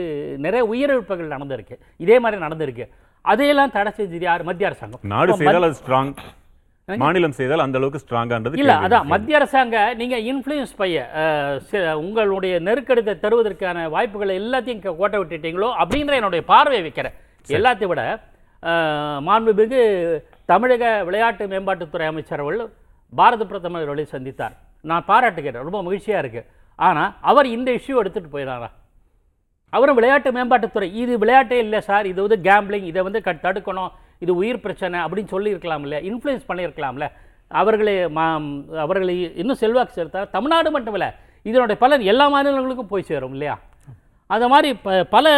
நிறைய உயிரிழப்புகள் நடந்திருக்கு. இதே மாதிரி நடந்திருக்கு. அதையெல்லாம் தடை செஞ்சது யார்? மத்திய அரசாங்கம். நாடு செய்தால் ஸ்ட்ராங் மாநிலம் செய்தால் அந்த அளவுக்கு ஸ்ட்ராங்கான்றது இல்ல. அதான் மத்திய அரசாங்க நீங்க இன்ஃப்ளூயன்ஸ் பைய உங்களுடைய நெருக்கடித்தை தருவதற்கான வாய்ப்புகளை எல்லாத்தையும் கோட்டை விட்டுட்டீங்களோ அப்படின்ற என்னுடைய பார்வையை வைக்கிறேன். எல்லாத்தையும் விட மாண்புமிகு தமிழக விளையாட்டு மேம்பாட்டுத்துறை அமைச்சர் அவர்கள் பாரத பிரதமர் அவர்களை சந்தித்தார். நான் பாராட்டுகிறேன். ரொம்ப மகிழ்ச்சியாக இருக்குது ஆனால் அவர் இந்த இஷ்யூ எடுத்துகிட்டு போயிடாரா அவரும் விளையாட்டு மேம்பாட்டுத்துறை இது விளையாட்டே இல்லை சார். இது வந்து கேம்பிளிங் இதை வந்து க- தடுக்கணும். இது உயிர் பிரச்சனை அப்படின்னு சொல்லியிருக்கலாம்ல இன்ஃப்ளூயன்ஸ் பண்ணியிருக்கலாம்ல. அவர்களை மா அவர்களை இன்னும் செல்வாக்கு சேர்த்தார் தமிழ்நாடு மட்டும் இல்லை இதனுடைய பலன் எல்லா மாநிலங்களுக்கும் போய் சேரும் இல்லையா? அந்த மாதிரி ப- பல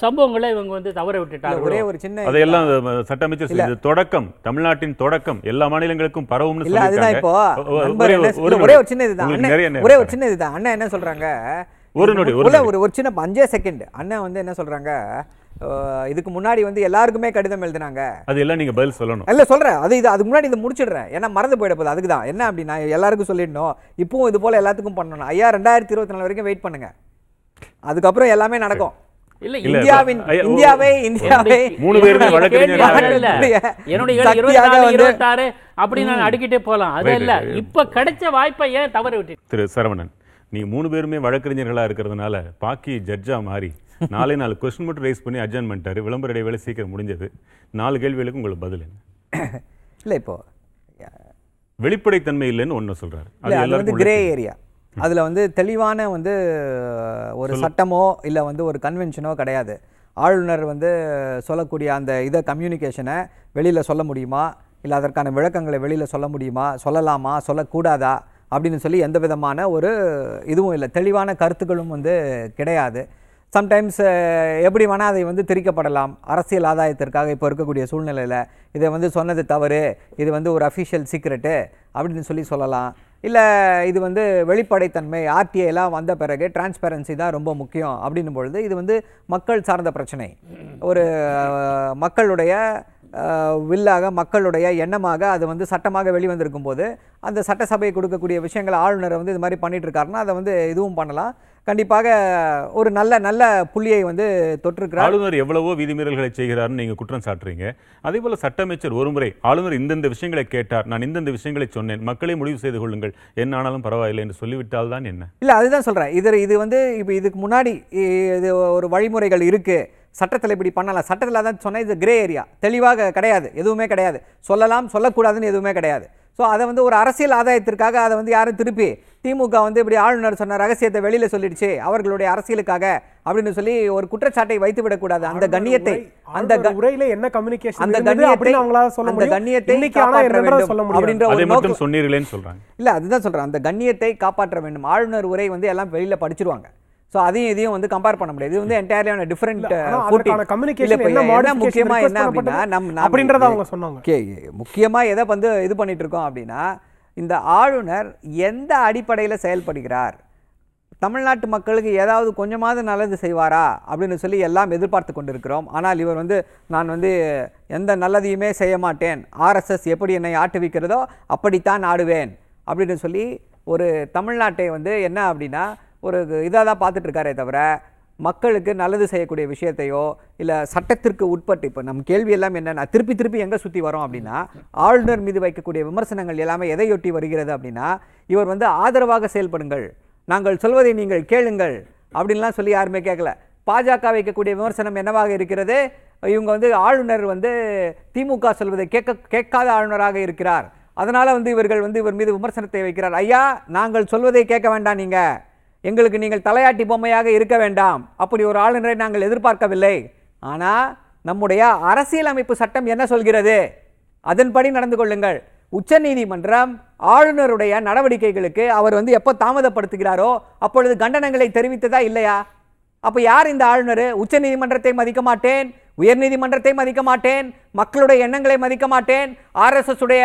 சம்பவங்களை இவங்க வந்து தவற விட்டுட்டாங்க. ஒரே ஒரு சின்ன அதையெல்லாம் அஹ், சட்ட அமைச்சர் இது தொடக்கம் தமிழ்நாட்டின் தொடக்கம். எல்லா மாநிலங்களுக்கும் பரவும்னு இல்ல அதுதான் இப்போ ஒரே- ஒரு சின்ன இதுதான் ஒரே ஒரு. சின்ன இதுதான் அண்ணன் என்ன சொல்றாங்க? ஒரு நொடி, ஒரு. ஒரு சின்ன அஞ்சே செகண்ட். அண்ணன் வந்து என்ன சொல்றாங்க? இதுக்கு முன்னாடி வந்து எல்லாருக்குமே கடிதம் எழுதினாங்க. அது எல்லாம் நீங்க பதில் சொல்லணும். இல்ல சொல்றேன். அது இது அதுக்கு முன்னாடி இதை முடிச்சிடுறேன். ஏன்னா மறந்து போயிட போகுது. அதுக்கு தான். என்ன அப்படின்னா எல்லாருக்கும் சொல்லிடணும். இப்பவும் இது போல எல்லாத்துக்கும் பண்ணணும். ஐயா ரெண்டாயிரத்தி இருபத்தி நாலு வரைக்கும் வெயிட் பண்ணுங்க. அதுக்கப்புறம் எல்லாமே நடக்கும். இல்ல இந்தியாவின் இந்தியாவை இந்தியாவை மூணு பேருமே என்னுடைய வழக்கறிஞர் அப்படி நான் அடிக்கிட்டே போலாம் அது இல்ல. இப்ப கிடைச்ச வாய்ப்பை ஏன் தவற விட்டு திரு சரவணன் நீ மூணு பேருமே வழக்கறிஞர்களா இருக்கிறதுனால பாக்கி ஜட்ஜா மாறி நாலே நாலு கொஸ்டின் மட்டும் ரைஸ் பண்ணி அட்ஜன் பண்ணிட்டாரு. விளம்பர இடைவேளை சீக்கிரம் முடிஞ்சது. நாலு கேள்விகளுக்கு உங்களுக்கு பதில் என்ன? இல்ல இப்போ வெளிப்படைத்தன்மை இல்லைன்னு ஒண்ணு சொல்றாரு. அது கிரே ஏரியா அதுல வந்து தெளிவான வந்து ஒரு சட்டமோ இல்ல வந்து ஒரு கன்வென்ஷனோ கிடையாது. ஆளுநர் வந்து சொல்லக்கூடிய அந்த இதை கம்யூனிகேஷனை வெளியில சொல்ல முடியுமா? இல்ல அதற்கான விளக்கங்களை வெளியில சொல்ல முடியுமா? சொல்லலாமா? சொல்லக்கூடாதா? அப்படின்னு சொல்லி எந்த விதமான ஒரு இதுவும் இல்லை. தெளிவான கருத்துக்களும் வந்து கிடையாது. சம்டைம்ஸ் எப்படி வேணால் அதை வந்து திரிக்கப்படலாம். அரசியல் ஆதாயத்திற்காக இப்போ இருக்கக்கூடிய சூழ்நிலையில் இதை வந்து சொன்னது தவறு இது வந்து ஒரு அஃபிஷியல் சீக்ரெட்டு அப்படின்னு சொல்லி சொல்லலாம். இல்லை இது வந்து வெளிப்படைத்தன்மை ஆர்டிஐலாம் வந்த பிறகு டிரான்ஸ்பெரன்சி தான் ரொம்ப முக்கியம் அப்படின்னும் பொழுது இது வந்து மக்கள் சார்ந்த பிரச்சனை. ஒரு மக்களுடைய வில்லாக மக்களுடைய எண்ணமாக அது வந்து சட்டமாக வெளிவந்திருக்கும் போது அந்த சட்டசபை கொடுக்கக்கூடிய விஷயங்களை ஆளுநர் வந்து இது மாதிரி பண்ணிட்டு இருக்காருன்னா அதை வந்து இதுவும் பண்ணலாம். கண்டிப்பாக ஒரு நல்ல நல்ல புள்ளியை வந்து தொற்றிருக்கிறார் ஆளுநர் எவ்வளவோ விதிமீறல்களை செய்கிறார்னு நீங்க குற்றம் சாட்டுறீங்க. அதே போல சட்ட அமைச்சர் ஒருமுறை ஆளுநர் இந்தந்த விஷயங்களை கேட்டார். நான் இந்தந்த விஷயங்களை சொன்னேன். மக்களை முடிவு செய்து கொள்ளுங்கள். என்ன ஆனாலும் பரவாயில்லை என்று சொல்லிவிட்டால் தான் என்ன? இல்லை அதுதான் சொல்கிறேன் இது இது வந்து இப்போ இதுக்கு முன்னாடி இது ஒரு வழிமுறைகள் இருக்குது சட்டத்தில் இப்படி பண்ணலாம். சட்டத்தில் தான் சொன்னேன் இது கிரே ஏரியா தெளிவாக கிடையாது. எதுவுமே கிடையாது. சொல்லலாம் சொல்லக்கூடாதுன்னு எதுவுமே கிடையாது. ஸோ அதை வந்து ஒரு அரசியல் ஆதாயத்திற்காக அதை வந்து யாரும் திருப்பி திமுக வந்து இப்படி ஆளுநர் சொன்ன ரகசியத்தை வெளியில் சொல்லிடுச்சு அவர்களுடைய அரசியலுக்காக அப்படின்னு சொல்லி ஒரு குற்றச்சாட்டை வைத்து விடக்கூடாது. அந்த கண்ணியத்தை அந்த உரையில என்ன கம்யூனிகேஷன் அந்த கண்ணியத்தை அப்படின்னு அவங்களால சொல்ல அந்த முடியும்? கண்ணியத்தை காப்பாற்ற வேண்டும் சொல்ல முடியும்? அப்படின்ற ஒரு அதை நோக்கம் மட்டும் சொன்னீர்களேன்னு சொல்றாங்க. இல்ல அதுதான் சொல்றேன். அந்த கண்ணியத்தை காப்பாற்ற வேண்டும். ஆளுநர் உரை வந்து எல்லாம் வெளியில படிச்சிருவாங்க. சோ அதையும் இதையும் வந்து கம்பேர் பண்ண முடியாது. இது வந்து என்டையர்லியான டிஃபரெண்ட் அதற்கான communication என்ன அப்படின்னா? நம் அப்படின்றத அவங்க சொன்னாங்க. ஓகே முக்கியமா எதை வந்து இது பண்ணிட்டு இருக்கோம் அப்படின்னா இந்த ஆளுநர் எந்த அடிப்படையில் செயல்படுகிறார்? தமிழ்நாட்டு மக்களுக்கு ஏதாவது கொஞ்சமாவது நல்லது செய்வாரா? அப்படின்னு சொல்லி எல்லாம் எதிர்பார்த்து கொண்டிருக்கிறோம். ஆனால் இவர் வந்து நான் வந்து எந்த நல்லதையுமே செய்ய மாட்டேன். ஆர்எஸ்எஸ் எப்படி என்னை ஆட்டுவிக்கிறதோ அப்படித்தான் ஆடுவேன். அப்படின்னு சொல்லி ஒரு தமிழ்நாட்டை வந்து என்ன அப்படின்னா ஒரு இதாக தான் பார்த்துட்ருக்காரே தவிர மக்களுக்கு நல்லது செய்யக்கூடிய விஷயத்தையோ இல்லை சட்டத்திற்கு உட்பட்டு இப்போ நம் கேள்வி எல்லாம் என்னென்னா திருப்பி திருப்பி எங்கே சுற்றி வரோம் அப்படின்னா ஆளுநர் மீது வைக்கக்கூடிய விமர்சனங்கள் எல்லாமே எதையொட்டி வருகிறது அப்படின்னா இவர் வந்து ஆதரவாக செயல்படுங்கள் நாங்கள் சொல்வதை நீங்கள் கேளுங்கள் அப்படின்லாம் சொல்லி யாருமே கேட்கல பாஜக வைக்கக்கூடிய விமர்சனம் என்னவாக இருக்கிறது? இவங்க வந்து ஆளுநர் வந்து திமுக சொல்வதை கேட்க கேட்காத ஆளுநராக இருக்கிறார். அதனால் வந்து இவர்கள் வந்து இவர் மீது விமர்சனத்தை வைக்கிறார். ஐயா நாங்கள் சொல்வதை கேட்க வேண்டாம் நீங்கள் எங்களுக்கு நீங்கள் தலையாட்டி பொம்மையாக இருக்க வேண்டாம். அப்படி ஒரு ஆளுநரை நாங்கள் எதிர்பார்க்கவில்லை. ஆனால் நம்முடைய அரசியலமைப்பு சட்டம் என்ன சொல்கிறது? அதன்படி நடந்து கொள்ளுங்கள். உச்சநீதிமன்றம் ஆளுநருடைய நடவடிக்கைகளுக்கு அவர் வந்து எப்போ தாமதப்படுத்துகிறாரோ அப்பொழுது கண்டனங்களை தெரிவித்ததா இல்லையா? அப்போ யார் இந்த ஆளுநர்? உச்சநீதிமன்றத்தை மதிக்க மாட்டேன். உயர்நீதிமன்றத்தை மதிக்க மாட்டேன் மக்களுடைய எண்ணங்களை மதிக்க மாட்டேன் ஆர்எஸ்எஸ் உடைய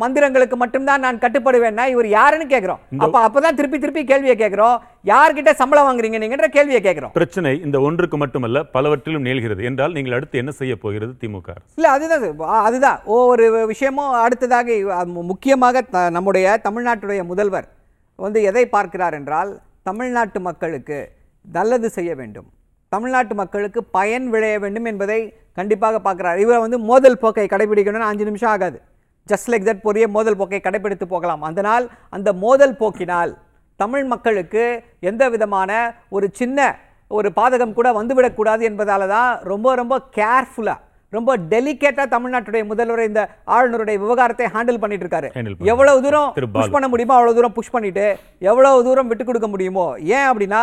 மந்திரங்களுக்கு மட்டும்தான் நான் கட்டுப்படுவேன்னா இவர் யாருன்னு கேட்கிறோம் அப்ப அப்பதான் திருப்பி திருப்பி கேள்வியை கேட்கிறோம் யார்கிட்ட சம்பளம் வாங்குறீங்க நீங்கன்ற கேள்வியை கேட்கிறோம் பிரச்சனை இந்த ஒன்றுக்கு மட்டுமல்ல பலவற்றிலும் நீள்கிறது. என்றால் நீங்கள் அடுத்து என்ன செய்ய போகிறது திமுக? இல்ல அதுதான் அதுதான். ஒவ்வொரு விஷயமும் அடுத்ததாக முக்கியமாக த- நம்முடைய தமிழ்நாட்டுடைய முதல்வர் வந்து எதை பார்க்கிறார் என்றால் தமிழ்நாட்டு மக்களுக்கு நல்லது செய்ய வேண்டும். தமிழ்நாட்டு மக்களுக்கு பயன் விளைய வேண்டும் என்பதை கண்டிப்பாக பார்க்கிறார் இவர் வந்து மோதல் போக்கை கடைபிடிக்கணும்னு அஞ்சு நிமிஷம் ஆகாது ஜஸ்ட் லைக் தட் பொரிய மோதல் போக்கை கடைபிடித்து போகலாம் அதனால் அந்த மோதல் போக்கினால் தமிழ் மக்களுக்கு எந்த விதமான ஒரு சின்ன ஒரு பாதகம் கூட வந்துவிடக்கூடாது என்பதால தான் ரொம்ப ரொம்ப கேர்ஃபுல்லாக ரொம்ப டெலிகேட்டா தமிழ்நாட்டுடைய முதல்வர் இந்த ஆளுநருடைய விவகாரத்தை ஹேண்டில் பண்ணிட்டு இருக்காரு. எவ்வளவு தூரம் திரு புஷ். பண்ண முடியுமோ அவ்வளவு தூரம் புஷ் பண்ணிட்டு எவ்வளவு தூரம் விட்டு கொடுக்க முடியுமோ ஏன் அப்படின்னா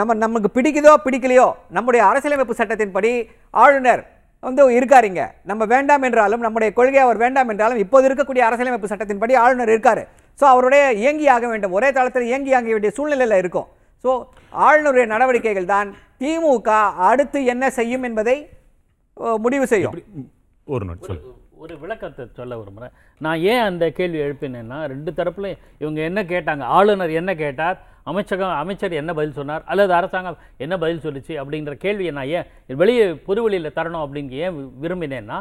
நம்ம நமக்கு பிடிக்குதோ பிடிக்கலையோ நம்முடைய அரசியலமைப்பு சட்டத்தின்படி ஆளுநர் வந்து இருக்காருங்க. நம்ம வேண்டாம் என்றாலும் நம்முடைய கொள்கை அவர் வேண்டாம் என்றாலும் இப்போது இருக்கக்கூடிய அரசியலமைப்பு சட்டத்தின்படி ஆளுநர் இருக்காரு. ஸோ அவருடைய இயங்கி ஆக வேண்டும். ஒரே தளத்தில் இயங்கி ஆக வேண்டிய சூழ்நிலையில் இருக்கும். ஸோ ஆளுநருடைய நடவடிக்கைகள் தான் திமுக அடுத்து என்ன செய்யும் என்பதை முடிவு செய்யும். ஒரு நோட் சொல்லு. ஒரு விளக்கத்தை சொல்ல விரும்புகிறேன் நான் ஏன் அந்த கேள்வி எழுப்பினேன்னா ரெண்டு தரப்புலையும் இவங்க என்ன கேட்டாங்க ஆளுநர் என்ன கேட்டார் அமைச்சகம் அமைச்சர் என்ன பதில் சொன்னார்? அல்லது அரசாங்கம் என்ன பதில் சொல்லிச்சு? அப்படிங்கிற கேள்வியை நான் ஏன் வெளியே பொதுவெளியில் தரணும் அப்படின்னு ஏன் விரும்பினேன்னா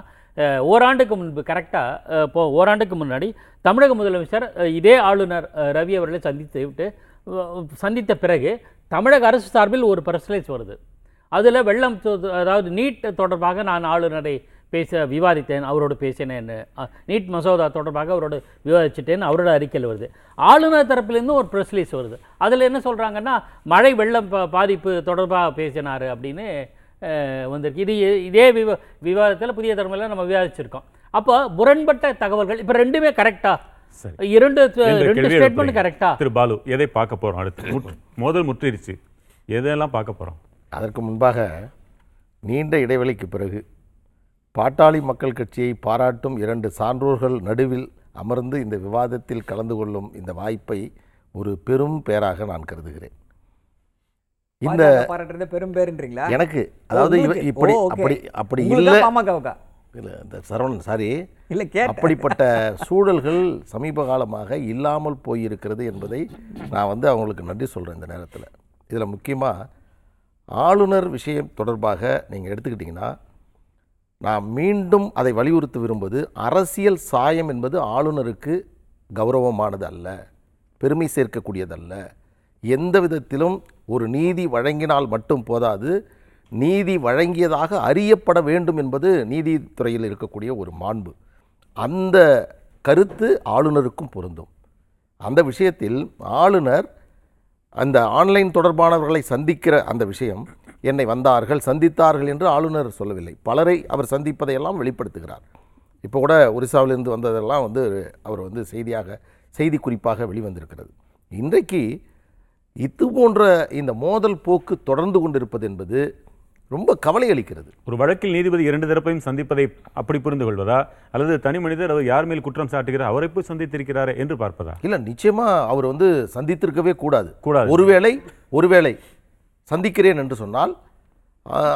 ஓராண்டுக்கு முன்பு கரெக்டாக இப்போ ஓராண்டுக்கு முன்னாடி தமிழக முதலமைச்சர் இதே ஆளுநர் ரவி அவர்களை சந்தித்து விட்டு சந்தித்த பிறகு தமிழக அரசு சார்பில் ஒரு பிரஸ்லைஸ் வருது. அதில் வெள்ளம் அதாவது நீட் தொடர்பாக நான் ஆளுநரை பேச விவாதித்தேன் அவரோடு பேசினேன்னு அ, நீட் மசோதா தொடர்பாக அவரோடு விவாதிச்சிட்டேன்னு அவரோட அறிக்கையில் வருது. ஆளுநர் தரப்புலேருந்து ஒரு ப்ரெஸ் ரிலீஸ் வருது. அதில் என்ன சொல்கிறாங்கன்னா மழை வெள்ளம் பாதிப்பு தொடர்பாக பேசினார் அப்படின்னு வந்திருக்கு. இது இதே விவ விவாதத்தில் புதிய தலைமையில் நம்ம விவாதிச்சிருக்கோம். அப்போ முரண்பட்ட தகவல்கள் இப்போ ரெண்டுமே கரெக்டா சரி. இரண்டு ரெண்டு ஸ்டேட்மெண்ட் எழுப்புறீங்க. கரெக்டா திரு பாலு எதை பார்க்க போறோம் அடுத்து? மோதல் முற்றிருச்சு. எதெல்லாம் பார்க்க போறோம்? அதற்கு முன்பாக நீண்ட இடைவெளிக்கு பிறகு பாட்டாளி மக்கள் கட்சியை பாராட்டும் இரண்டு சான்றோர்கள் நடுவில் அமர்ந்து இந்த விவாதத்தில் கலந்து கொள்ளும் இந்த வாய்ப்பை ஒரு பெரும் பேராக நான் கருதுகிறேன். இந்த பெரும் பேருன்றீங்களா? எனக்கு அதாவது இப்படி. அப்படி அப்படி இல்லை இல்லை இந்த சரவணன் சாரி. இல்ல அப்படிப்பட்ட சூழல்கள் சமீப காலமாக இல்லாமல் போயிருக்கிறது என்பதை நான் வந்து அவங்களுக்கு நன்றி சொல்கிறேன் இந்த நேரத்தில். இதில் முக்கியமாக ஆளுநர் விஷயம் தொடர்பாக நீங்கள் எடுத்துக்கிட்டிங்கன்னா நான் மீண்டும் அதை வலியுறுத்த விரும்புவது அரசியல் சாயம் என்பது ஆளுநருக்கு கௌரவமானது அல்ல பெருமை சேர்க்கக்கூடியதல்ல. எந்த விதத்திலும் ஒரு நீதி வழங்கினால் மட்டும் போதாது நீதி வழங்கியதாக அறியப்பட வேண்டும் என்பது நீதித்துறையில் இருக்கக்கூடிய ஒரு மாண்பு. அந்த கருத்து ஆளுநருக்கும் பொருந்தும். அந்த விஷயத்தில் ஆளுநர் அந்த ஆன்லைன் தொடர்பானவர்களை சந்திக்கிற அந்த விஷயம் என்னை வந்தார்கள் சந்தித்தார்கள் என்று ஆளுநர் சொல்லவில்லை. பலரை அவர் சந்திப்பதையெல்லாம் வெளிப்படுத்துகிறார். இப்போ கூட ஒரிசாவிலிருந்து வந்ததெல்லாம் வந்து அவர் வந்து செய்தியாக செய்தி குறிப்பாக வெளிவந்திருக்கிறது. இன்றைக்கு இது போன்ற இந்த மோதல் போக்கு தொடர்ந்து கொண்டிருப்பது என்பது ரொம்ப கவலை அளிக்கிறது. ஒரு வழக்கில் நீதிபதி இரண்டு தரப்பையும் சந்திப்பதை அப்படி புரிந்து கொள்வதா? அல்லது தனி மனிதர் அவர் யார் மேல் குற்றம் சாட்டுகிறார் அவரை போய் சந்தித்திருக்கிறாரே என்று பார்ப்பதா? இல்லை நிச்சயமா அவர் வந்து சந்தித்திருக்கவே கூடாது. கூடாது. ஒருவேளை ஒருவேளை சந்திக்கிறேன் என்று சொன்னால்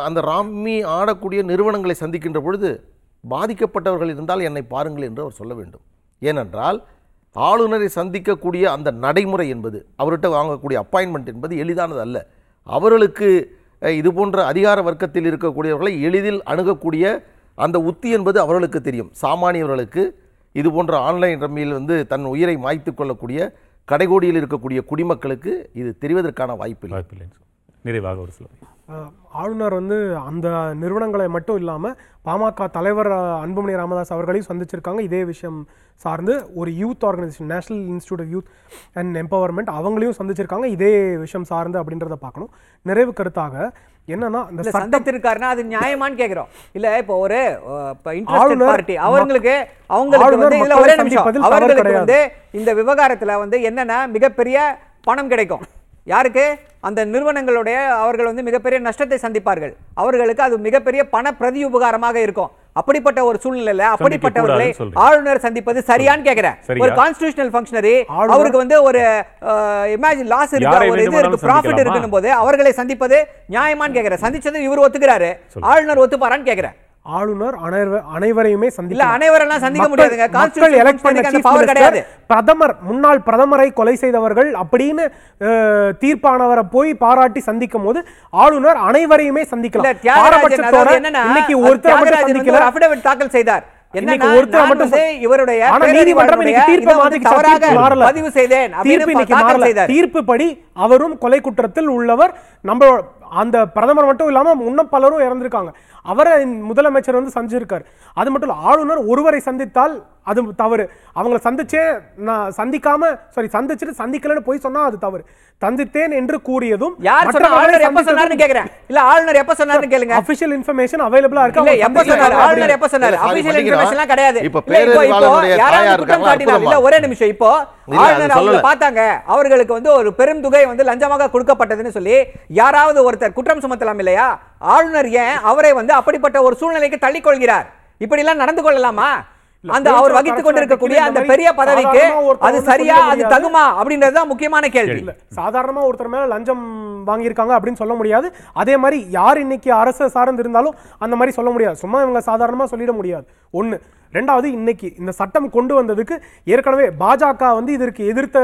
அந்த ராமி ஆடக்கூடிய நிறுவனங்களை சந்திக்கின்ற பொழுது பாதிக்கப்பட்டவர்கள் இருந்தால் என்னை பாருங்கள் என்று அவர் சொல்ல வேண்டும். ஏனென்றால் ஆளுநரை சந்திக்கக்கூடிய அந்த நடைமுறை என்பது அவர்கிட்ட வாங்கக்கூடிய அப்பாயின்மெண்ட் என்பது எளிதானது அல்ல. அவர்களுக்கு இது போன்ற அதிகார வர்க்கத்தில் இருக்கக்கூடியவர்களை எளிதில் அணுகக்கூடிய அந்த உத்தி என்பது அவர்களுக்கு தெரியும். சாமானியவர்களுக்கு இது போன்ற ஆன்லைன் ரம்மியில் வந்து தன் உயிரை மாய்த்து கொள்ளக்கூடிய கடைகோடியில் இருக்கக்கூடிய குடிமக்களுக்கு இது தெரிவதற்கான வாய்ப்பில்லை. வாய்ப்பில்லை. நிறைவாக ஒரு சில ஆளுநர் வந்து அந்த நிறுவனங்களை மட்டும் இல்லாமல் பாமக தலைவர் அன்புமணி ராமதாஸ் அவர்களையும் சந்திச்சிருக்காங்க. இதே விஷயம் சார்ந்து ஒரு youth organisation national institute of youth and empowerment அவங்களையும் சந்திச்சிருக்காங்க. இதே விஷயம் சார்ந்து அப்படின்றத பார்க்கணும். நிறைவு கருத்தாக என்னன்னா இந்த சந்தித்திருக்காருன்னா அது நியாயமான்னு கேக்குறோம். இல்ல இப்போ ஒரு பார்ட்டி அவங்களுக்கு அவங்களுக்கு வந்து இல்ல மக்களை ஒரே நிமிஷம் அவர்களுக்கு. வந்து இந்த விவகாரத்துல வந்து என்னன்னா மிகப்பெரிய பணம் கிடைக்கும். யாருக்கு? அந்த நிறுவனங்களுடைய அவர்கள் வந்து மிகப்பெரிய நஷ்டத்தை சந்திப்பார்கள். அவர்களுக்கு அது மிகப்பெரிய பண பிரதி உபகாரமாக இருக்கும். அப்படிப்பட்ட ஒரு சூழ்நிலையில அப்படிப்பட்டவர்களை. ஆளுநர் சந்திப்பது சரியான்னு கேக்குறேன்? ஒரு கான்ஸ்டிடியூஷனல் ஃபங்க்ஷனரி அவருக்கு வந்து ஒரு இமேஜின் லாஸ் இருக்கு ஒரு இது இருக்கு ப்ராஃபிட்? இருக்குன்னு போது அவர்களை சந்திப்பது நியாயமான்னு கேக்குறேன். சந்திச்சது இவர் ஒத்துக்கிறாரு. ஆளுநர் ஒத்துப்பாரான்னு கேக்குறேன். ஆளுநர் அனைவர- அனைவரையுமே இல்ல சந்திக்கலாம் அனைவரெல்லாம் சந்திக்க முடியாதுங்க மக்கள் பண்ண பவர் minister, கிடையாது. பிரதமர் முன்னாள் பிரதமரை கொலை செய்தவர்கள் அப்படின்னு தீர்ப்பானவரை போய் பாராட்டி சந்திக்கும் போது ஆளுநர் அனைவரையுமே சந்திக்கலாம். பாரபட்சத்தோட இன்னைக்கு ஒருத்தர் மட்டும் சந்திக்கல. affidavit தாக்கல் செய்தார். இவருடைய தீர்ப்பை. பதிவு செய்தேன் தீர்ப்பு அப்படின்னு அவரும் கொலை குற்றத்தில் உள்ளவர். நம்ம அந்த பிரதமர் மட்டும் இல்லாம இன்னும் பலரும் இறந்திருக்காங்க. அவரை முதலமைச்சர் வந்து சந்திச்சிருக்காரு. அது மட்டும் இல்ல ஆளுநர் ஒருவரை சந்தித்தால் அது தவறு. அவங்கள சந்திச்சே நான் சந்திக்காம சாரி சந்திச்சுட்டு சந்திக்கலன்னு போய் சொன்னா அது தவறு. சந்தித்தேன் என்று கூறியதும் யார் சொன்னா ஆளுநர் எப்ப சொன்னாருன்னு கேக்குறேன். இல்ல ஆளுநர் எப்ப சொன்னாருன்னு கேளுங்க. அபிஷியல் இன்ஃபர்மேஷன் அவைலபிளா இருக்கு? இல்ல எப்ப சொன்னாரு? ஆளுநர் எப்ப சொன்னாரு? அபிஷியல். இன்ஃபர்மேஷன்லாம் கிடையாது. இப்ப யாராவது தாயார் குற்றம் இருக்காங்க, சாட்டினாங்க இல்ல. ஒரே நிமிஷம். இப்போ ஆளுநர் அவங்க. பார்த்தாங்க. அவர்களுக்கு வந்து ஒரு பெரும் தொகை வந்து லஞ்சமாக கொடுக்கப்பட்டதுன்னு சொல்லி யாராவது ஒருத்தர் குற்றம் சுமத்தலாம் இல்லையா? ஆளுநர் ஏன் அவரை வந்து அப்படிப்பட்ட ஒரு சூழ்நிலைக்கு தள்ளிக் கொள்கிறார் இப்படி எல்லாம் நடந்து கொள்ளலாமா? அந்த அவர் வகித்துக் கொண்டிருக்கக்கூடிய அந்த பெரிய பதவிக்கு அது சரியா அது. தகுமா அப்படின்றதுதான் முக்கியமான கேள்வி. சாதாரணமா ஒருத்தர் மேல லஞ்சம் வாங்கியிருக்காங்க அப்படின்னு சொல்ல முடியாது. அதே மாதிரி யார் இன்னைக்கு அரசு சார்ந்து இருந்தாலும் அந்த மாதிரி சொல்ல முடியாது. சும்மா இவங்க சாதாரணமா சொல்லிட முடியாது. ஒண்ணு ரெண்டாவது இன்னைக்கு இந்த சட்டம் கொண்டு வந்ததுக்கு ஏற்கனவே பாஜக வந்து இதற்கு எதிர்த்த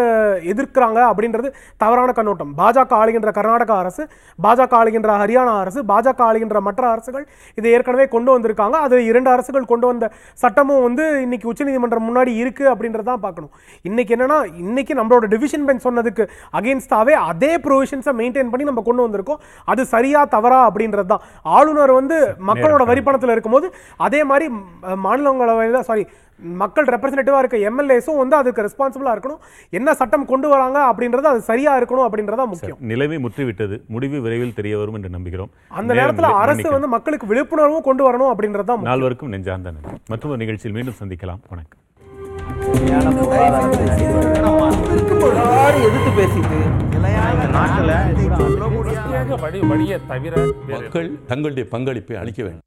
எதிர்க்கிறாங்க அப்படின்றது தவறான கண்ணோட்டம். பாஜக ஆளுகின்ற கர்நாடகா அரசு பாஜக ஆளுகின்ற ஹரியானா அரசு பாஜக ஆளுகின்ற மற்ற அரசுகள் இதை ஏற்கனவே கொண்டு வந்திருக்காங்க. அது இரண்டு அரசுகள் கொண்டு வந்த சட்டமும் வந்து இன்னைக்கு உச்சநீதிமன்றம் முன்னாடி இருக்கு அப்படின்றத தான் பார்க்கணும். இன்னைக்கு என்னன்னா இன்னைக்கு நம்மளோட டிவிஷன் பெஞ்ச் சொன்னதுக்கு அகேன்ஸ்டாவே அதே ப்ரொவிஷன்ஸை மெயின்டைன் பண்ணி நம்ம கொண்டு வந்திருக்கோம். அது சரியா தவறா அப்படின்றது தான். ஆளுநர் வந்து மக்களோட வரி பணத்தில் இருக்கும்போது அதே மாதிரி ம், மாநிலங்களவையில் சாரி மக்கள் ரெப்ரசன்டேட்டிவாக இருக்க எம்எல்ஏஸும் வந்து அதுக்கு ரெஸ்பான்சிபிளாக இருக்கணும். என்ன சட்டம் கொண்டு வராங்க அப்படின்றது அது சரியா இருக்கணும் அப்படின்றதா முக்கியம். நிலைமை முற்றிவிட்டது. முடிவு விரைவில் தெரிய வரும் என்று நம்புகிறோம். அந்த நேரத்துல அரசு. வந்து மக்களுக்கு விழிப்புணர்வும் கொண்டு வரணும் அப்படின்றது தான் முக்கியம். நால்வருக்கும் நெஞ்சார்ந்த நன்றி. மற்றொரு நிகழ்ச்சியில் மீண்டும் சந்திக்கலாம். வணக்கம். எதிர்த்து பேசிட்டு மக்கள் தங்களுடைய பங்களிப்பை அளிக்க வேண்டும்.